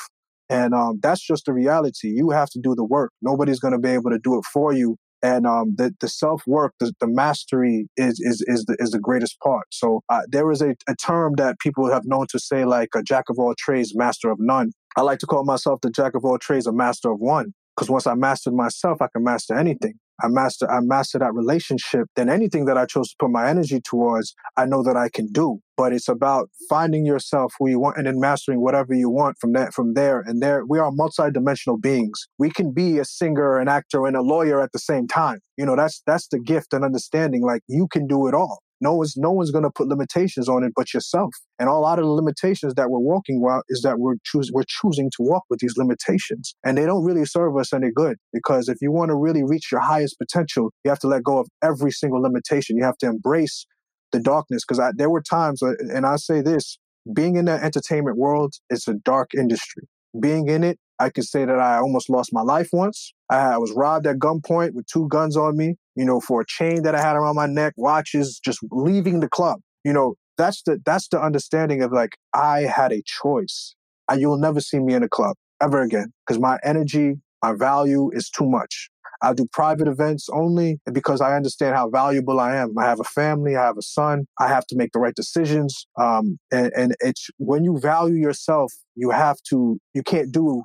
And um, that's just the reality. You have to do the work. Nobody's going to be able to do it for you and um, the the self work, the, the mastery is is is the is the greatest part. So uh, there is a, a term that people have known to say like a jack of all trades, master of none. I like to call myself the jack of all trades, a master of one. Because once I mastered myself, I can master anything. I master I master that relationship, then anything that I chose to put my energy towards, I know that I can do. But it's about finding yourself who you want and then mastering whatever you want from that from there. And there we are multidimensional beings. We can be a singer, an actor, and a lawyer at the same time. You know, that's that's the gift and understanding. Like you can do it all. No one's no one's going to put limitations on it but yourself. And a lot of the limitations that we're walking with is that we're choos- we're choosing to walk with these limitations, and they don't really serve us any good. Because if you want to really reach your highest potential, you have to let go of every single limitation. You have to embrace the darkness. Because there were times, uh, and I say this: being in the entertainment world is a dark industry. Being in it, I can say that I almost lost my life once. I was robbed at gunpoint with two guns on me you know, for a chain that I had around my neck, watches, just leaving the club. You know, that's the that's the understanding of like I had a choice. And you'll never see me in a club ever again because my energy, my value is too much. I do private events only because I understand how valuable I am. I have a family, I have a son, I have to make the right decisions. Um, and, and it's when you value yourself, you have to, you can't do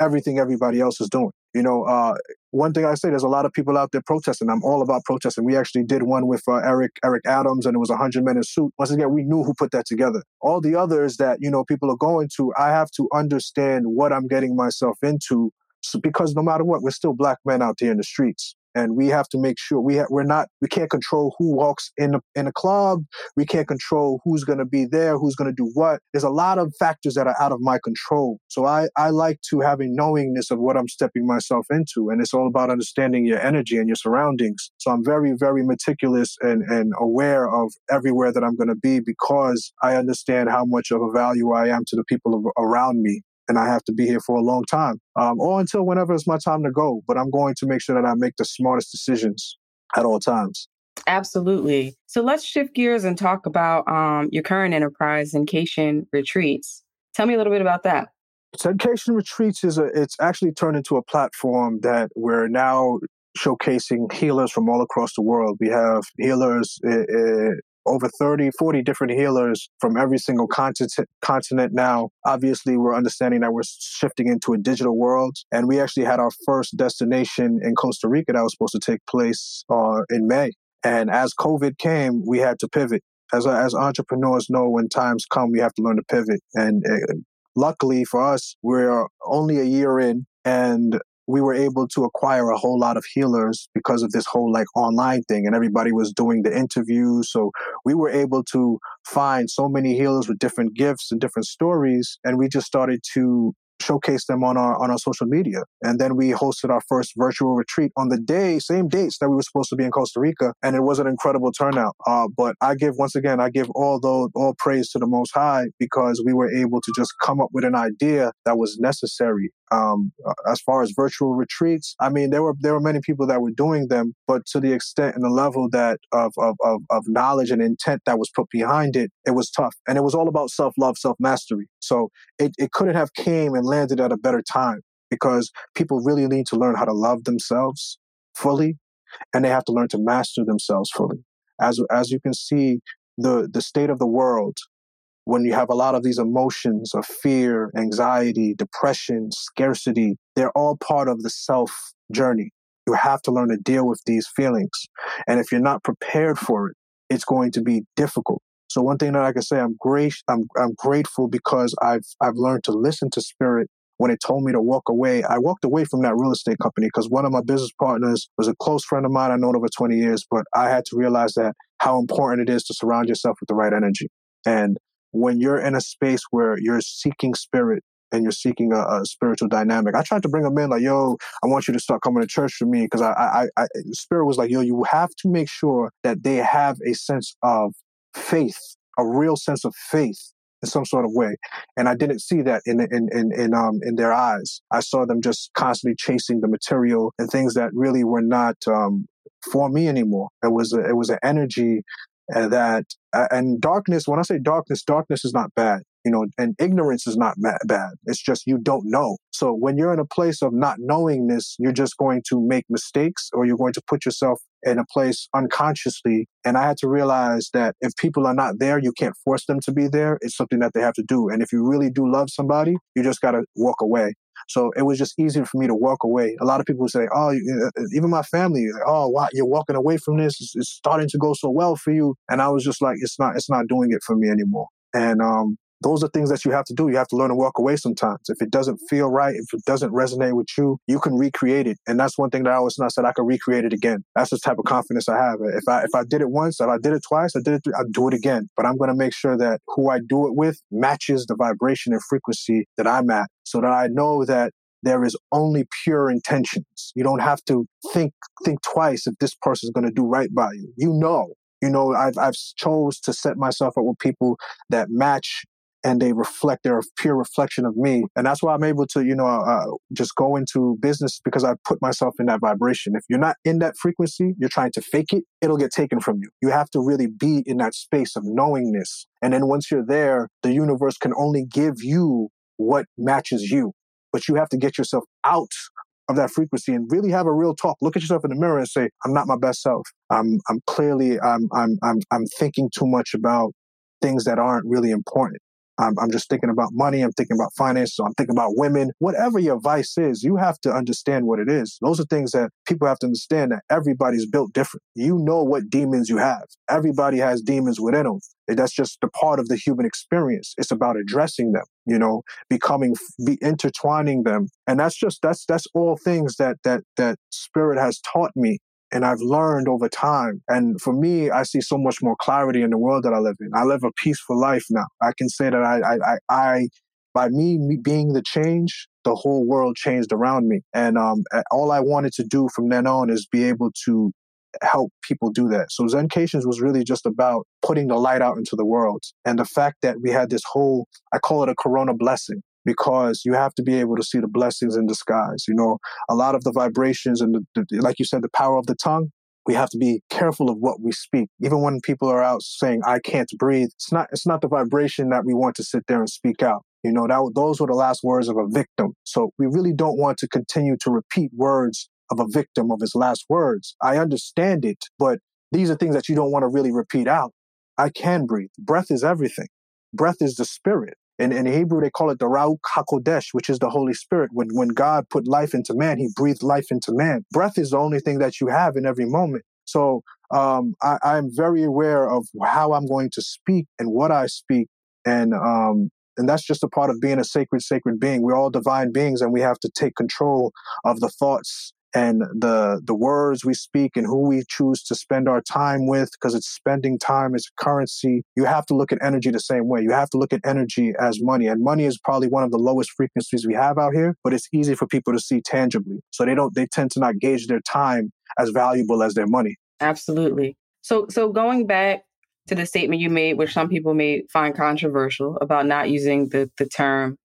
everything everybody else is doing. You know, uh, one thing I say, there's a lot of people out there protesting. I'm all about protesting. We actually did one with uh, Eric Eric Adams, and it was a hundred men in suit. Once again, we knew who put that together. All the others that you know people are going to, I have to understand what I'm getting myself into, so, because no matter what, we're still black men out there in the streets. And we have to make sure we ha- we're not we can't control who walks in a, in a club. We can't control who's going to be there, who's going to do what. There's a lot of factors that are out of my control. So I I like to have a knowingness of what I'm stepping myself into, and it's all about understanding your energy and your surroundings. So I'm very very meticulous and and aware of everywhere that I'm going to be because I understand how much of a value I am to the people around me and I have to be here for a long time, um, or until whenever it's my time to go. But I'm going to make sure that I make the smartest decisions at all times. Absolutely. So let's shift gears and talk about um, your current enterprise, Zencation Retreats. Tell me a little bit about that. Zencation Retreats is a, it's actually turned into a platform that we're now showcasing healers from all across the world. We have healers uh, over 30, 40 different healers from every single continent, continent now. Obviously, we're understanding that we're shifting into a digital world. And we actually had our first destination in Costa Rica that was supposed to take place uh, in May. And as COVID came, we had to pivot. As, as entrepreneurs know, when times come, we have to learn to pivot. And uh, luckily for us, we're only a year in and we were able to acquire a whole lot of healers because of this whole like online thing and everybody was doing the interviews so we were able to find so many healers with different gifts and different stories and we just started to showcase them on our on our social media. And then we hosted our first virtual retreat on the day, same dates that we were supposed to be in Costa Rica, and it was an incredible turnout. Uh, but I give once again, I give all those all praise to the Most High because we were able to just come up with an idea that was necessary um, uh, as far as virtual retreats, I mean, there were there were many people that were doing them, but to the extent and the level that of of of, of knowledge and intent that was put behind it, it was tough, and it was all about self love, self mastery. So it it couldn't have came and landed at a better time because people really need to learn how to love themselves fully, and they have to learn to master themselves fully. As as you can see, the the state of the world when you have a lot of these emotions of fear, anxiety, depression, scarcity, they're all part of the self journey. You have to learn to deal with these feelings. And if you're not prepared for it, it's going to be difficult. So one thing that I can say, I'm great. I'm, I'm grateful because I've, I've learned to listen to spirit when it told me to walk away. I walked away from that real estate company because one of my business partners was a close friend of mine. I've known over 20 years, but I had to realize that how important it is to surround yourself with the right energy. And when you're in a space where you're seeking spirit and you're seeking a, a, spiritual dynamic. I tried to bring them in, like, yo, I want you to start coming to church for me because I, I, I, spirit was like, yo, you have to make sure that they have a sense of faith, a real sense of faith in some sort of way. And I didn't see that in in in in um in their eyes. I saw them just constantly chasing the material and things that really were not um for me anymore. It was a, it was an energy and that uh, and darkness when i say darkness darkness is not bad you know and ignorance is not bad. It's just you don't know. So when you're in a place of not knowingness you're just going to make mistakes or you're going to put yourself in a place unconsciously. And i had to realize that if people are not there you can't force them to be there. It's something that they have to do. And if you really do love somebody you just got to walk away so it was just easier for me to walk away. A lot of people say, "Oh, even my family, oh, wow, you're walking away from this. It's, it's, starting to go so well for you." And I was just like, "It's not. It's not doing it for me anymore." And um, those are things that you have to do. You have to learn to walk away sometimes. If it doesn't feel right, if it doesn't resonate with you, you can recreate it. And that's one thing that I always I said I can recreate it again. That's the type of confidence I have. If I if I did it once, if I did it twice, I did it, three, I'd do it again. But I'm going to make sure that who I do it with matches the vibration and frequency that I'm at, so that I know that there is only pure intentions. You don't have to think think twice if this person is going to do right by you. You know, you know. I've I've chose to set myself up with people that match and they reflect they're a pure reflection of me and that's why i'm able to you know uh, just go into business because i put myself in that vibration if you're not in that frequency you're trying to fake it it'll get taken from you you have to really be in that space of knowingness and then once you're there the universe can only give you what matches you but you have to get yourself out of that frequency and really have a real talk. Look at yourself in the mirror and say, I'm not my best self. I'm, I'm clearly, I'm, I'm, I'm, I'm thinking too much about things that aren't really important. I'm, I'm just thinking about money. I'm thinking about finances. I'm thinking about women. Whatever your vice is, you have to understand what it is. Those are things that people have to understand that everybody's built different. You know what demons you have. Everybody has demons within them. That's just the part of the human experience. It's about addressing them, you know, becoming, be intertwining them. And that's just, that's, that's all things that, that, that spirit has taught me and I've learned over time. And for me, I see so much more clarity in the world that I live in. I live a peaceful life now. I can say that I, I, I, by me, me being the change, the whole world changed around me. And um, all I wanted to do from then on is be able to help people do that. So Zencations was really just about putting the light out into the world. And the fact that we had this whole, I call it a corona blessing because you have to be able to see the blessings in disguise. You know, a lot of the vibrations and the, the, like you said, the power of the tongue. We have to be careful of what we speak. Even when people are out saying, I can't breathe, it's not, it's not the vibration that we want to sit there and speak out. You know, that, those were the last words of a victim. So we really don't want to continue to repeat words of a victim of his last words. I understand it, but these are things that you don't want to really repeat out. I can breathe. Breath is everything. Breath is the spirit. In, in Hebrew, they call it the Ruach HaKodesh, which is the Holy Spirit. When, when God put life into man, he breathed life into man. Breath is the only thing that you have in every moment. So um, I, I'm very aware of how I'm going to speak and what I speak. And um, and that's just a part of being a sacred, sacred being. We're all divine beings and we have to take control of the thoughts and the the words we speak and who we choose to spend our time with because it's spending time as currency. You have to look at energy the same way. You have to look at energy as money and money is probably one of the lowest frequencies we have out here but it's easy for people to see tangibly. So they don't they tend to not gauge their time as valuable as their money. Absolutely. So so going back to the statement you made which some people may find controversial about not using the the term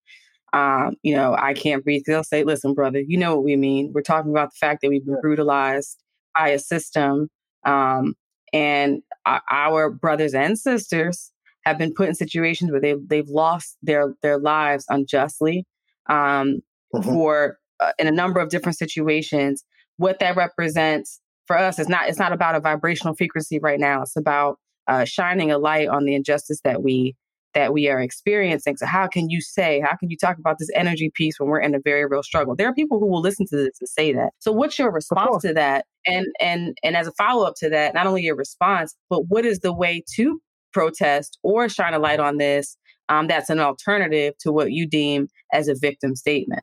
um, you know, I can't breathe. They'll say, listen, brother, you know what we mean. We're talking about the fact that we've been brutalized by a system. Um, and our brothers and sisters have been put in situations where they've, they've lost their, their lives unjustly um, mm-hmm. for uh, in a number of different situations. What that represents for us is not, it's not about a vibrational frequency right now. It's about uh, shining a light on the injustice that we that we are experiencing. So how can you say, how can you talk about this energy piece when we're in a very real struggle? There are people who will listen to this and say that. So what's your response to that? And and and as a follow-up to that, not only your response, but what is the way to protest or shine a light on this um, that's an alternative to what you deem as a victim statement?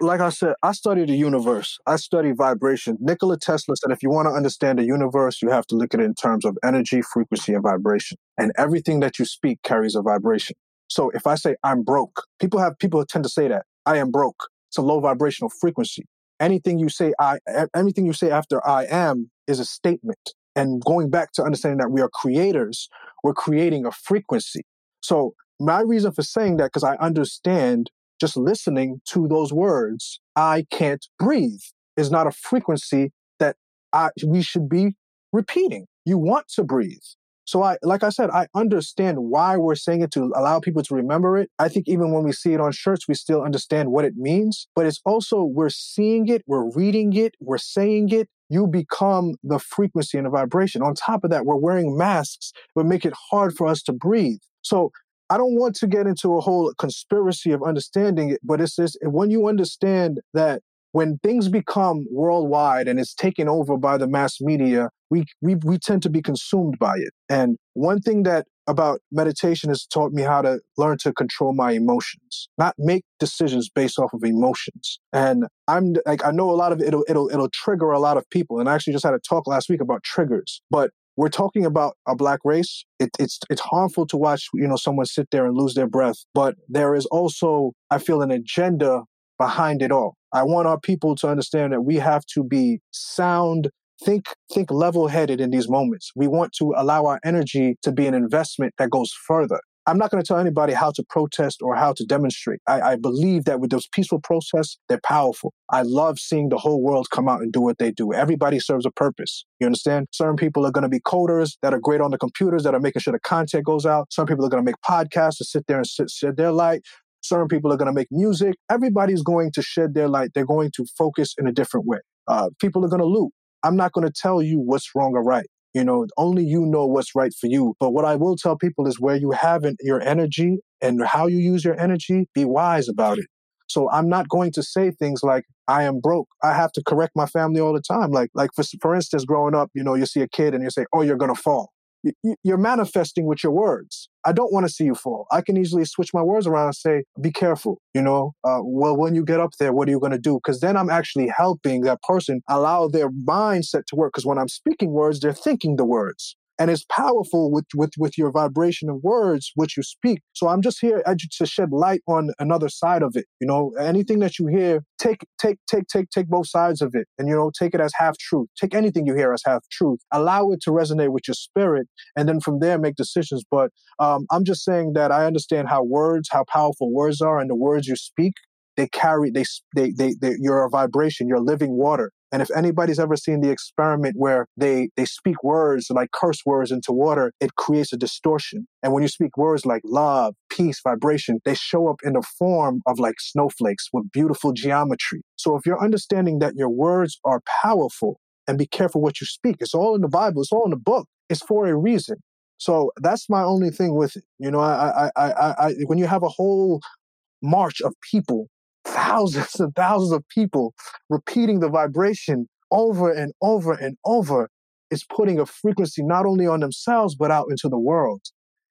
Like I said, I study the universe. I study vibration. Nikola Tesla said if you want to understand the universe, you have to look at it in terms of energy, frequency, and vibration. And everything that you speak carries a vibration. So if I say I'm broke, people have people tend to say that I am broke. It's a low vibrational frequency. Anything you say, I anything you say after I am is a statement. And going back to understanding that we are creators, we're creating a frequency. So my reason for saying that because I understand just listening to those words, I can't breathe, is not a frequency that I, we should be repeating. You want to breathe. So I, like I said, I understand why we're saying it to allow people to remember it. I think even when we see it on shirts, we still understand what it means, but it's also, we're seeing it, we're reading it, we're saying it. You become the frequency and the vibration. On top of that, we're wearing masks, but make it hard for us to breathe. So I don't want to get into a whole conspiracy of understanding it, but it's just when you understand that when things become worldwide and it's taken over by the mass media, we, we, we tend to be consumed by it. And one thing that about meditation has taught me how to learn to control my emotions, not make decisions based off of emotions. And I'm like, I know a lot of it, it'll, it'll, it'll trigger a lot of people. And I actually just had a talk last week about triggers, but we're talking about a black race. It, it's it's harmful to watch you know someone sit there and lose their breath, but there is also I feel an agenda behind it all. I want our people to understand that we have to be sound think think level headed in these moments we want to allow our energy to be an investment that goes further I'm not going to tell anybody how to protest or how to demonstrate. I, I, believe that with those peaceful protests, they're powerful. I love seeing the whole world come out and do what they do. Everybody serves a purpose. You understand? Certain people are going to be coders that are great on the computers that are making sure the content goes out. Some people are going to make podcasts to sit there and sit, shed their light. Certain people are going to make music. Everybody's going to shed their light. They're going to focus in a different way. Uh, people are going to loot. I'm not going to tell you what's wrong or right. You know, only you know what's right for you. But what I will tell people is where you have your energy and how you use your energy, be wise about it. So I'm not going to say things like I am broke. I have to correct my family all the time. Like, like for, for instance, growing up, you know, you see a kid and you say, "Oh, you're gonna fall." You're manifesting with your words. I don't want to see you fall. I can easily switch my words around and say, be careful. You know, uh, well, when you get up there, what are you going to do? Because then I'm actually helping that person allow their mindset to work. Because when I'm speaking words, they're thinking the words and it's powerful with with with your vibration of words which you speak. So i'm just here to shed light on another side of it you know? Anything that you hear take take take take take both sides of it and you know take it as half truth. Take anything you hear as half truth. Allow it to resonate with your spirit and then from there make decisions. But um, i'm just saying that i understand how words how powerful words are and the words you speak they carry they they they, they you're a vibration you're living water and if anybody's ever seen the experiment where they, they speak words like curse words into water, it creates a distortion. And when you speak words like love, peace, vibration, they show up in the form of like snowflakes with beautiful geometry. So if you're understanding that your words are powerful and be careful what you speak, it's all in the Bible, it's all in the book, it's for a reason. So that's my only thing with it. You know, I, I, I, I, when you have a whole march of people thousands and thousands of people repeating the vibration over and over and over is putting a frequency not only on themselves but out into the world.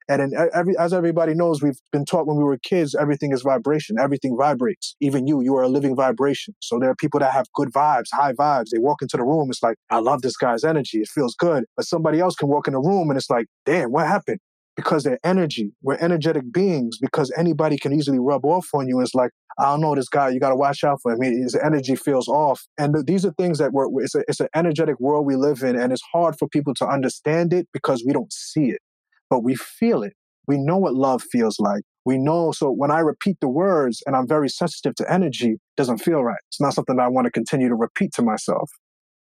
And in every, as everybody knows, we've been taught when we were kids, everything is vibration. Everything vibrates. Even you, you are a living vibration. So there are people that have good vibes, high vibes. They walk into the room, it's like, I love this guy's energy. It feels good. But somebody else can walk in the room and it's like, damn, what happened? Because they're energy. We're energetic beings because anybody can easily rub off on you. And it's like, I don't know this guy. You got to watch out for him. His energy feels off. And th- these are things that we're, it's, a, it's an energetic world we live in. And it's hard for people to understand it because we don't see it, but we feel it. We know what love feels like. We know. So when I repeat the words and I'm very sensitive to energy, doesn't feel right. It's not something I want to continue to repeat to myself.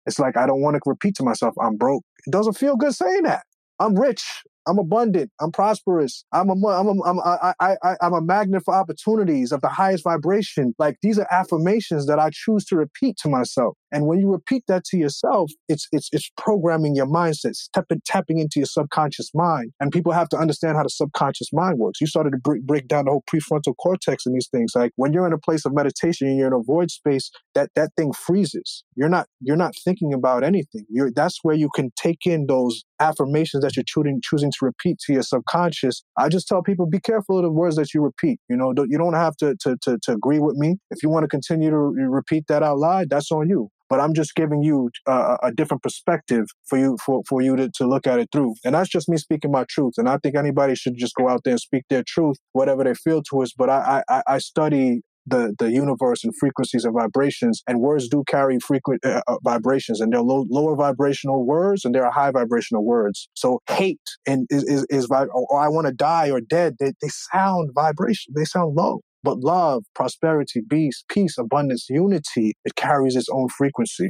It's like I don't want to repeat to myself, I'm broke. It doesn't feel good saying that. I'm rich. I'm abundant. I'm prosperous. I'm a, I'm a, I'm a, I, I, I'm a magnet for opportunities of the highest vibration. Like these are affirmations that I choose to repeat to myself. And when you repeat that to yourself, it's it's it's programming your mindset, stepping tapping into your subconscious mind. And people have to understand how the subconscious mind works. You started to break, break down the whole prefrontal cortex and these things. Like when you're in a place of meditation and you're in a void space, that that thing freezes. You're not you're not thinking about anything. You're that's where you can take in those affirmations that you're choosing choosing to repeat to your subconscious. I just tell people be careful of the words that you repeat. You know, you don't have to to to, to agree with me. If you want to continue to repeat that out loud, that's on you but I'm just giving you uh, a different perspective for you for, for you to, to look at it through. And that's just me speaking my truth. And I think anybody should just go out there and speak their truth, whatever they feel to us. But I I, I study the, the universe and frequencies and vibrations, and words do carry frequent uh, uh, vibrations, and there are low, lower vibrational words and there are high vibrational words. So hate and is is, is or I want to die or dead. They, they sound vibration. They sound low. But love, prosperity, peace, peace, abundance, unity, it carries its own frequency.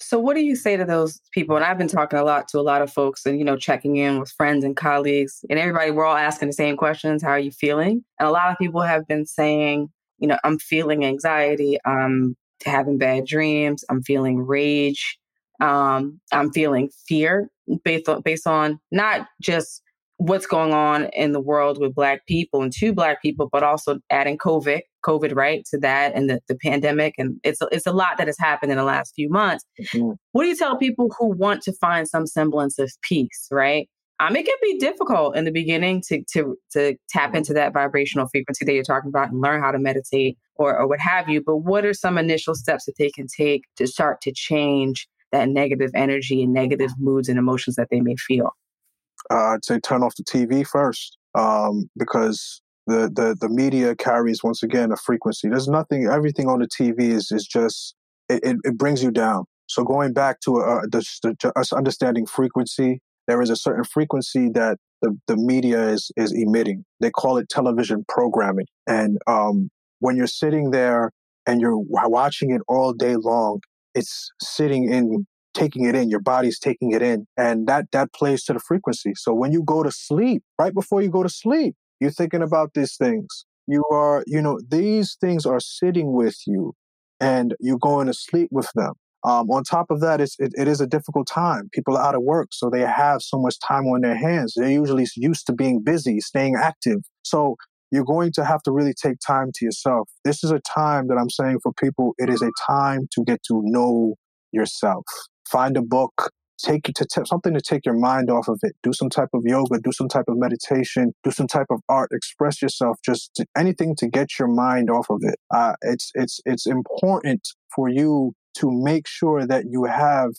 So what do you say to those people? And I've been talking a lot to a lot of folks and, you know, checking in with friends and colleagues and everybody, we're all asking the same questions. How are you feeling? And a lot of people have been saying, you know, I'm feeling anxiety. I'm having bad dreams. I'm feeling rage. Um, I'm feeling fear based on, based on not just what's going on in the world with black people and to black people, but also adding COVID, COVID, right, to that and the, the pandemic. And it's a, it's a lot that has happened in the last few months. Mm-hmm. What do you tell people who want to find some semblance of peace, right? I Um, it can be difficult in the beginning to to to tap into that vibrational frequency that you're talking about and learn how to meditate or, or what have you. But what are some initial steps that they can take to start to change that negative energy and negative moods and emotions that they may feel? Uh, I'd say turn off the TV first um, because the, the, the media carries, once again, a frequency. There's nothing, everything on the TV is, is just, it, it, it brings you down. So going back to uh, the, the, us understanding frequency, there is a certain frequency that the, the media is, is emitting. They call it television programming. And um, when you're sitting there and you're watching it all day long, it's sitting in taking it in your body's taking it in and that that plays to the frequency so when you go to sleep right before you go to sleep you're thinking about these things you are you know these things are sitting with you and you're going to sleep with them um, on top of that, it's, it, it is a difficult time. People are out of work, so they have so much time on their hands. They're usually used to being busy, staying active. So you're going to have to really take time to yourself. This is a time that I'm saying for people, it is a time to get to know yourself find a book, take to t- something to take your mind off of it. Do some type of yoga, do some type of meditation, do some type of art. Express yourself. Just to, anything to get your mind off of it. Uh, it's it's it's important for you to make sure that you have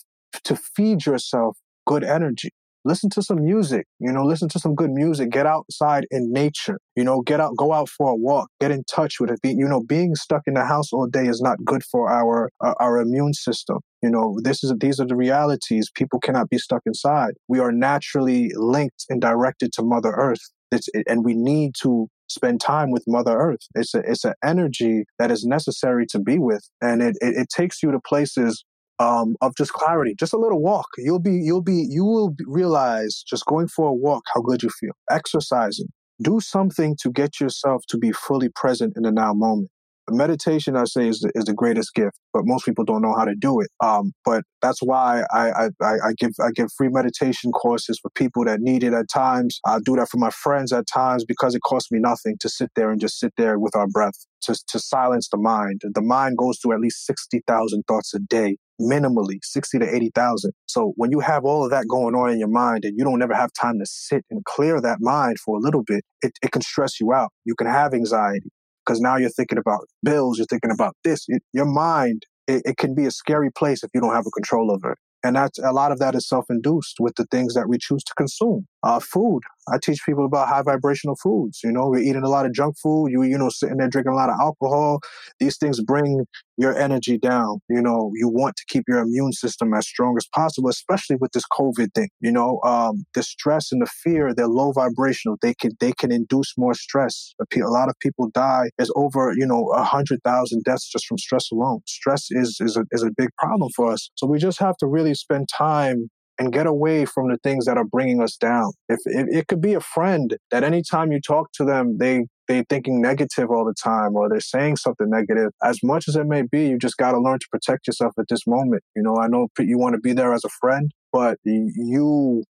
to feed yourself good energy listen to some music you know listen to some good music. Get outside in nature you know get out go out for a walk get in touch with it you know being stuck in the house all day is not good for our uh, our immune system you know. This is these are the realities. People cannot be stuck inside. We are naturally linked and directed to mother earth. It's, and we need to spend time with mother earth. It's a it's an energy that is necessary to be with and it, it, it takes you to places um, of just clarity, just a little walk. You'll be, you'll be, you will realize just going for a walk how good you feel. Exercising, do something to get yourself to be fully present in the now moment. Meditation i say is the, is the greatest gift but most people don't know how to do it. Um, but that's why I, I, I give i give free meditation courses for people that need it at times. I do that for my friends at times because it costs me nothing to sit there and just sit there with our breath to, to silence the mind. The mind goes through at least 60000 thoughts a day minimally 60 to 80,000. So when you have all of that going on in your mind and you don't ever have time to sit and clear that mind for a little bit, it, it can stress you out. You can have anxiety because now you're thinking about bills, you're thinking about this. It, your mind, it, it, can be a scary place if you don't have a control over it. And that's a lot of that is self-induced with the things that we choose to consume. Uh, food. I teach people about high vibrational foods. You know, we're eating a lot of junk food. You you know, sitting there drinking a lot of alcohol. These things bring your energy down. You know, you want to keep your immune system as strong as possible, especially with this COVID thing. You know, um, the stress and the fear, they're low vibrational. They can they can induce more stress. A lot of people die. There's over you know a hundred thousand deaths just from stress alone. Stress is is a, is a big problem for us. So we just have to really spend time and get away from the things that are bringing us down. If, if it could be a friend that anytime you talk to them, they they thinking negative all the time or they're saying something negative. As much as it may be, you just got to learn to protect yourself at this moment. You know, I know you want to be there as a friend, but you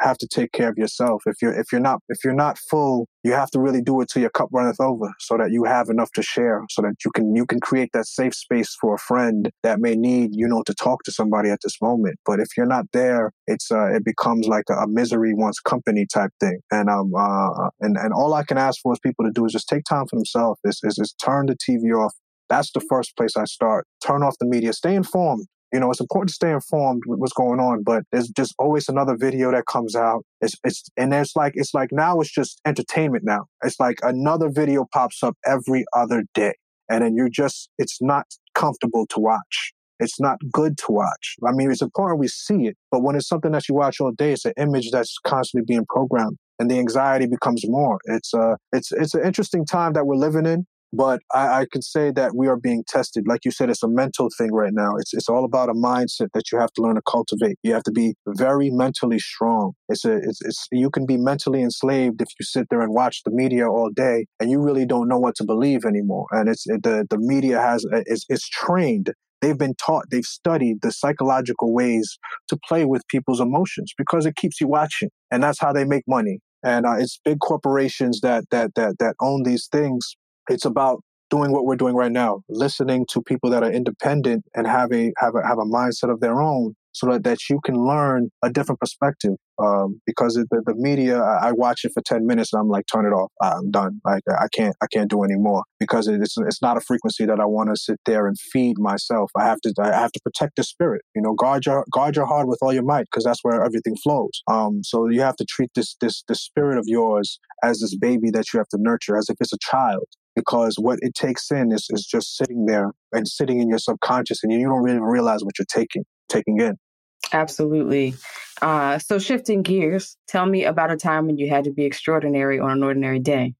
have to take care of yourself. If you're if you're not if you're not full, you have to really do it till your cup runneth over, so that you have enough to share, so that you can you can create that safe space for a friend that may need you know to talk to somebody at this moment. But if you're not there, it's uh, it becomes like a, a misery wants company type thing. And um uh and and all I can ask for is people to do is just take time for themselves. Is, is turn the TV off. That's the first place I start. Turn off the media. Stay informed you know, it's important to stay informed with what's going on, but there's just always another video that comes out. It's, it's, and it's like, it's like now it's just entertainment now. It's like another video pops up every other day. And then you just, it's not comfortable to watch. It's not good to watch. I mean, it's important we see it, but when it's something that you watch all day, it's an image that's constantly being programmed and the anxiety becomes more. It's uh, it's it's an interesting time that we're living in. But I, I can say that we are being tested. Like you said, it's a mental thing right now. It's it's all about a mindset that you have to learn to cultivate. You have to be very mentally strong. It's a it's, it's you can be mentally enslaved if you sit there and watch the media all day and you really don't know what to believe anymore. And it's it, the the media has it's, it's trained they've been taught, they've studied the psychological ways to play with people's emotions because it keeps you watching, and that's how they make money. And uh, it's big corporations that that that that own these things it's about doing what we're doing right now, listening to people that are independent and have a have a have a mindset of their own, so that, that you can learn a different perspective. Um, because the, the media, I, I, watch it for ten minutes and I'm like, turn it off. I'm done. Like I can't I can't do anymore because it's it's not a frequency that I want to sit there and feed myself. I have to I have to protect the spirit. You know, guard your guard your heart with all your might because that's where everything flows. Um, so you have to treat this this this spirit of yours as this baby that you have to nurture as if it's a child because what it takes in is, is just sitting there and sitting in your subconscious and you don't really realize what you're taking taking in. Absolutely. Uh, so shifting gears tell me about a time when you had to be extraordinary on an ordinary day.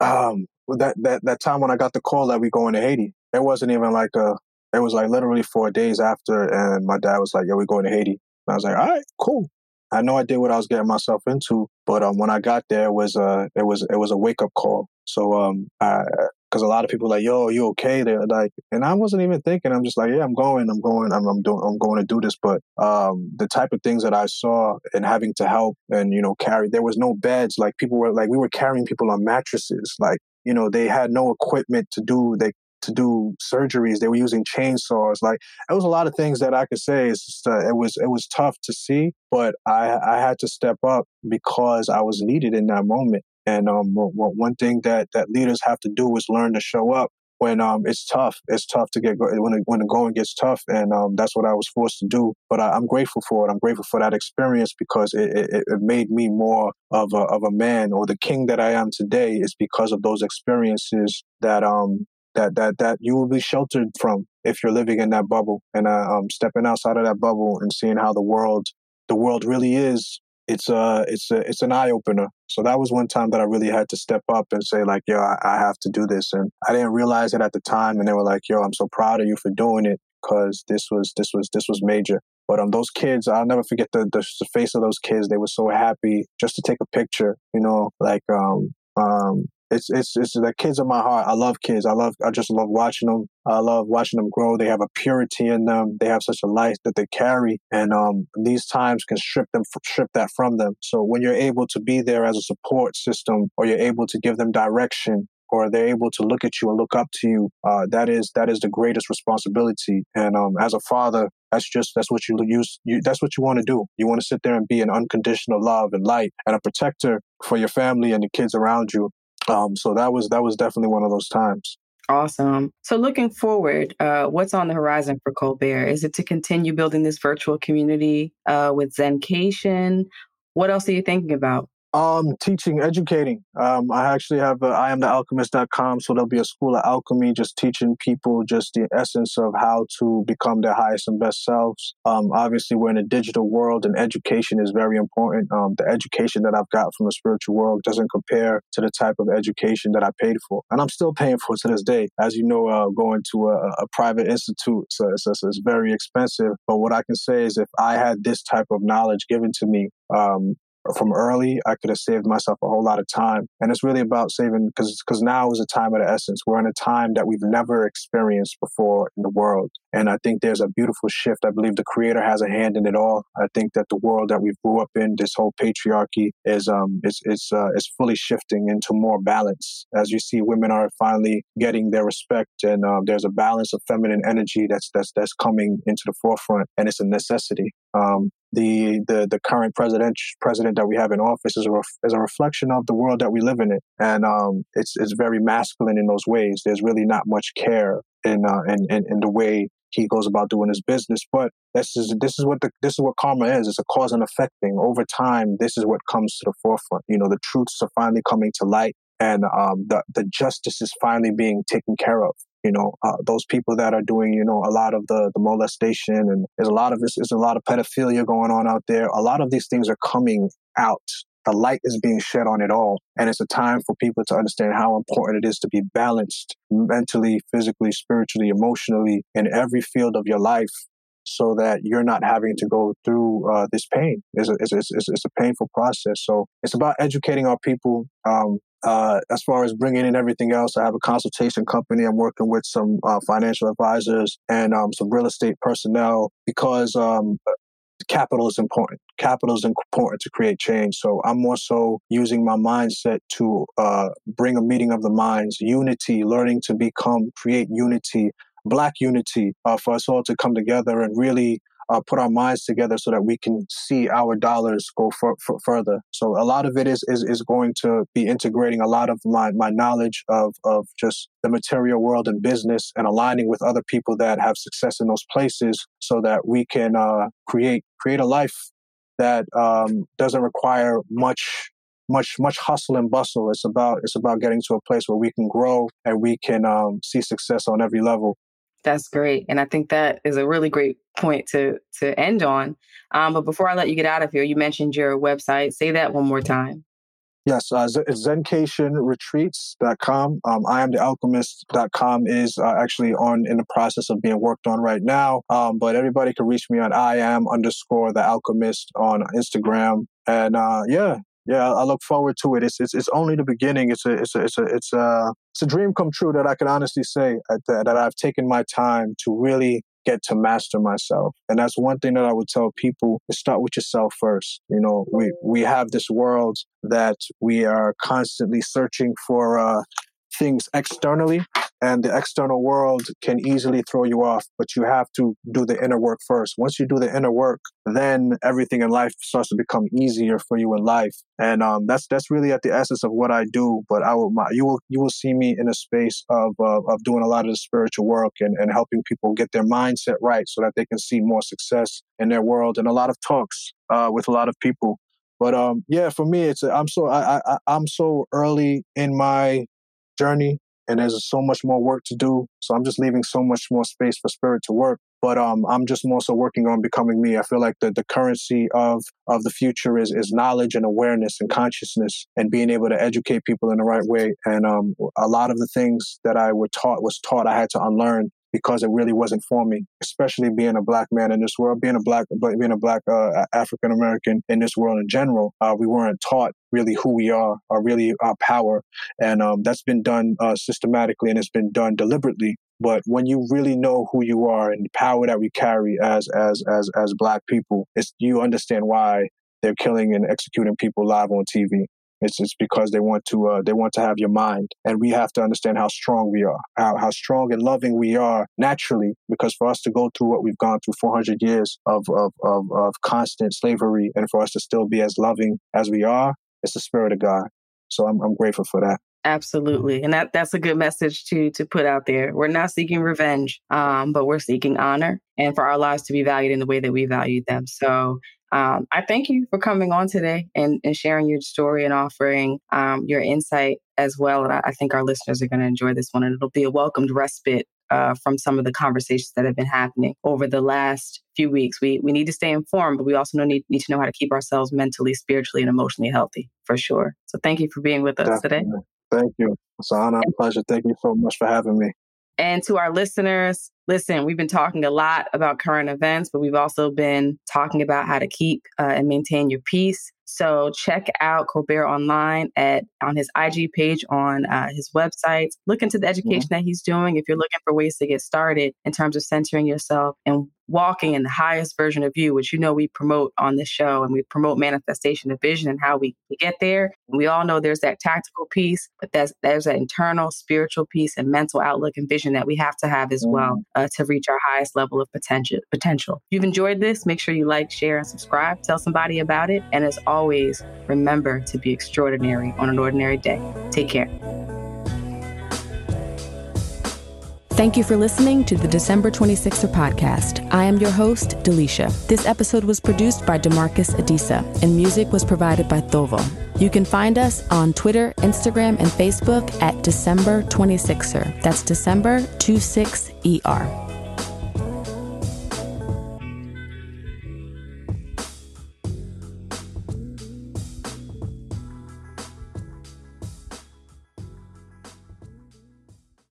Um that that that time when i got the call that we going to haiti it wasn't even like a it was like literally four days after and my dad was like yo we're going to haiti. And i was like all right cool. I know I did what I was getting myself into, but um, when I got there, it was uh, it was it was a wake up call. So um, I because a lot of people like, yo, you okay? They're like, and I wasn't even thinking. I'm just like, yeah, I'm going, I'm going, I'm, I'm doing, I'm going to do this. But um, the type of things that I saw and having to help and you know carry, there was no beds. Like people were like, we were carrying people on mattresses. Like you know, they had no equipment to do. They to do surgeries. They were using chainsaws. Like it was a lot of things that I could say. It's just, uh, it was it was tough to see, but I I had to step up because I was needed in that moment. And um, one thing that that leaders have to do is learn to show up when um it's tough. It's tough to get when it, when the going gets tough, and um that's what I was forced to do. But I, am grateful for it. I'm grateful for that experience because it, it, it made me more of a of a man or the king that I am today. Is because of those experiences that um that that that you will be sheltered from if you're living in that bubble and uh, um stepping outside of that bubble and seeing how the world the world really is it's a it's a it's an eye opener. So that was one time that I really had to step up and say like, yo, I, I, have to do this, and I didn't realize it at the time. And they were like, yo, I'm so proud of you for doing it because this was this was this was major. But um, those kids, I'll never forget the, the, the face of those kids. They were so happy just to take a picture. You know, like um um it's it's it's the kids in my heart. I love kids. I love I just love watching them. I love watching them grow. They have a purity in them. They have such a light that they carry, and um, these times can strip them strip that from them. So when you're able to be there as a support system, or you're able to give them direction, or they're able to look at you and look up to you, uh, that is that is the greatest responsibility. And um, as a father, that's just that's what you use. You, that's what you want to do. You want to sit there and be an unconditional love and light and a protector for your family and the kids around you. Um, so that was that was definitely one of those times. Awesome. So looking forward, uh, what's on the horizon for Colbert? Is it to continue building this virtual community uh, with Zencation? What else are you thinking about? Um, teaching, educating. Um, I actually have a, I am the alchemist.com. So there'll be a school of alchemy, just teaching people just the essence of how to become their highest and best selves. Um, obviously we're in a digital world and education is very important. Um, the education that I've got from the spiritual world doesn't compare to the type of education that I paid for. And I'm still paying for to this day. As you know, uh, going to a, a private institute, so it's, it's, it's very expensive. But what I can say is if I had this type of knowledge given to me, um, from early, I could have saved myself a whole lot of time. And it's really about saving because because now is a time of the essence. We're in a time that we've never experienced before in the world. And I think there's a beautiful shift. I believe the creator has a hand in it all. I think that the world that we grew up in, this whole patriarchy is um is is uh, is fully shifting into more balance. As you see, women are finally getting their respect and um, there's a balance of feminine energy that's that's that's coming into the forefront and it's a necessity. Um, the the the current president president that we have in office is a ref, is a reflection of the world that we live in it, and um, it's it's very masculine in those ways. There's really not much care in uh, in, in, in the way he goes about doing his business. But this is this is what the this is what karma is. It's a cause and effect thing. Over time, this is what comes to the forefront. You know, the truths are finally coming to light, and um, the the justice is finally being taken care of you know uh, those people that are doing you know a lot of the the molestation and there's a lot of this there's a lot of pedophilia going on out there a lot of these things are coming out the light is being shed on it all and it's a time for people to understand how important it is to be balanced mentally physically spiritually emotionally in every field of your life so that you're not having to go through uh, this pain. It's a, it's, it's, it's, a painful process. So it's about educating our people. Um, uh, as far as bringing in everything else, I have a consultation company. I'm working with some uh, financial advisors and um, some real estate personnel because um, capital is important. Capital is important to create change. So I'm more so using my mindset to uh, bring a meeting of the minds, unity, learning to become, create unity, black unity, uh, for us all to come together and really uh, put our minds together so that we can see our dollars go for, for further. So a lot of it is, is is going to be integrating a lot of my my knowledge of of just the material world and business and aligning with other people that have success in those places so that we can uh, create create a life that um, doesn't require much much much hustle and bustle. It's about it's about getting to a place where we can grow and we can um, see success on every level. That's great. And I think that is a really great point to to end on. Um, but before I let you get out of here, you mentioned your website. Say that one more time. Yes, uh, zencationretreats.com. Um, I am the alchemist.com is uh, actually on in the process of being worked on right now. Um, but everybody can reach me on I am underscore the alchemist on Instagram. And uh, yeah, yeah, I look forward to it. It's it's, it's only the beginning. It's a it's a it's a it's a it's a dream come true that I can honestly say that, that I've taken my time to really get to master myself. And that's one thing that I would tell people is start with yourself first. You know, we we have this world that we are constantly searching for uh things externally and the external world can easily throw you off but you have to do the inner work first. Once you do the inner work then everything in life starts to become easier for you in life. And um, that's that's really at the essence of what i do but i will my, you will you will see me in a space of uh, of doing a lot of the spiritual work and, and helping people get their mindset right so that they can see more success in their world and a lot of talks uh, with a lot of people. But um, yeah, for me, it's I'm so I, I I'm so early in my journey and there's so much more work to do. So I'm just leaving so much more space for spirit to work. But um, I'm just more so working on becoming me. I feel like the, the currency of of the future is is knowledge and awareness and consciousness and being able to educate people in the right way. And um, a lot of the things that I were taught was taught I had to unlearn because it really wasn't for me, especially being a black man in this world, being a black, being a black uh, African American in this world in general. Uh, we weren't taught really who we are or really our power, and um, that's been done uh, systematically and it's been done deliberately. But when you really know who you are and the power that we carry as as as as black people, it's you understand why they're killing and executing people live on TV. It's just because they want to uh, they want to have your mind, and we have to understand how strong we are, how how strong and loving we are naturally. Because for us to go through what we've gone through 400 years of of of, of constant slavery, and for us to still be as loving as we are, it's the spirit of God. So I'm I'm grateful for that. Absolutely. And that, that's a good message to to put out there. We're not seeking revenge, um, but we're seeking honor and for our lives to be valued in the way that we value them. So um, I thank you for coming on today and, and sharing your story and offering um, your insight as well. And I, I think our listeners are going to enjoy this one, and it'll be a welcomed respite uh, from some of the conversations that have been happening over the last few weeks. We we need to stay informed, but we also need need to know how to keep ourselves mentally, spiritually, and emotionally healthy for sure. So thank you for being with us Definitely. today. Thank you. It's an honor and pleasure. Thank you so much for having me. And to our listeners, listen, we've been talking a lot about current events, but we've also been talking about how to keep uh, and maintain your peace. So check out Colbert online at on his IG page on uh, his website. Look into the education yeah. that he's doing if you're looking for ways to get started in terms of centering yourself and walking in the highest version of you, which you know we promote on this show and we promote manifestation of vision and how we get there. And we all know there's that tactical piece, but there's there's that internal spiritual piece and mental outlook and vision that we have to have as well uh, to reach our highest level of potential. Potential. If you've enjoyed this, make sure you like, share, and subscribe. Tell somebody about it. And as always, remember to be extraordinary on an ordinary day. Take care. Thank you for listening to the December 26er podcast. I am your host, Delisha. This episode was produced by Demarcus Adisa, and music was provided by Thovo. You can find us on Twitter, Instagram, and Facebook at December 26er. That's December 26ER.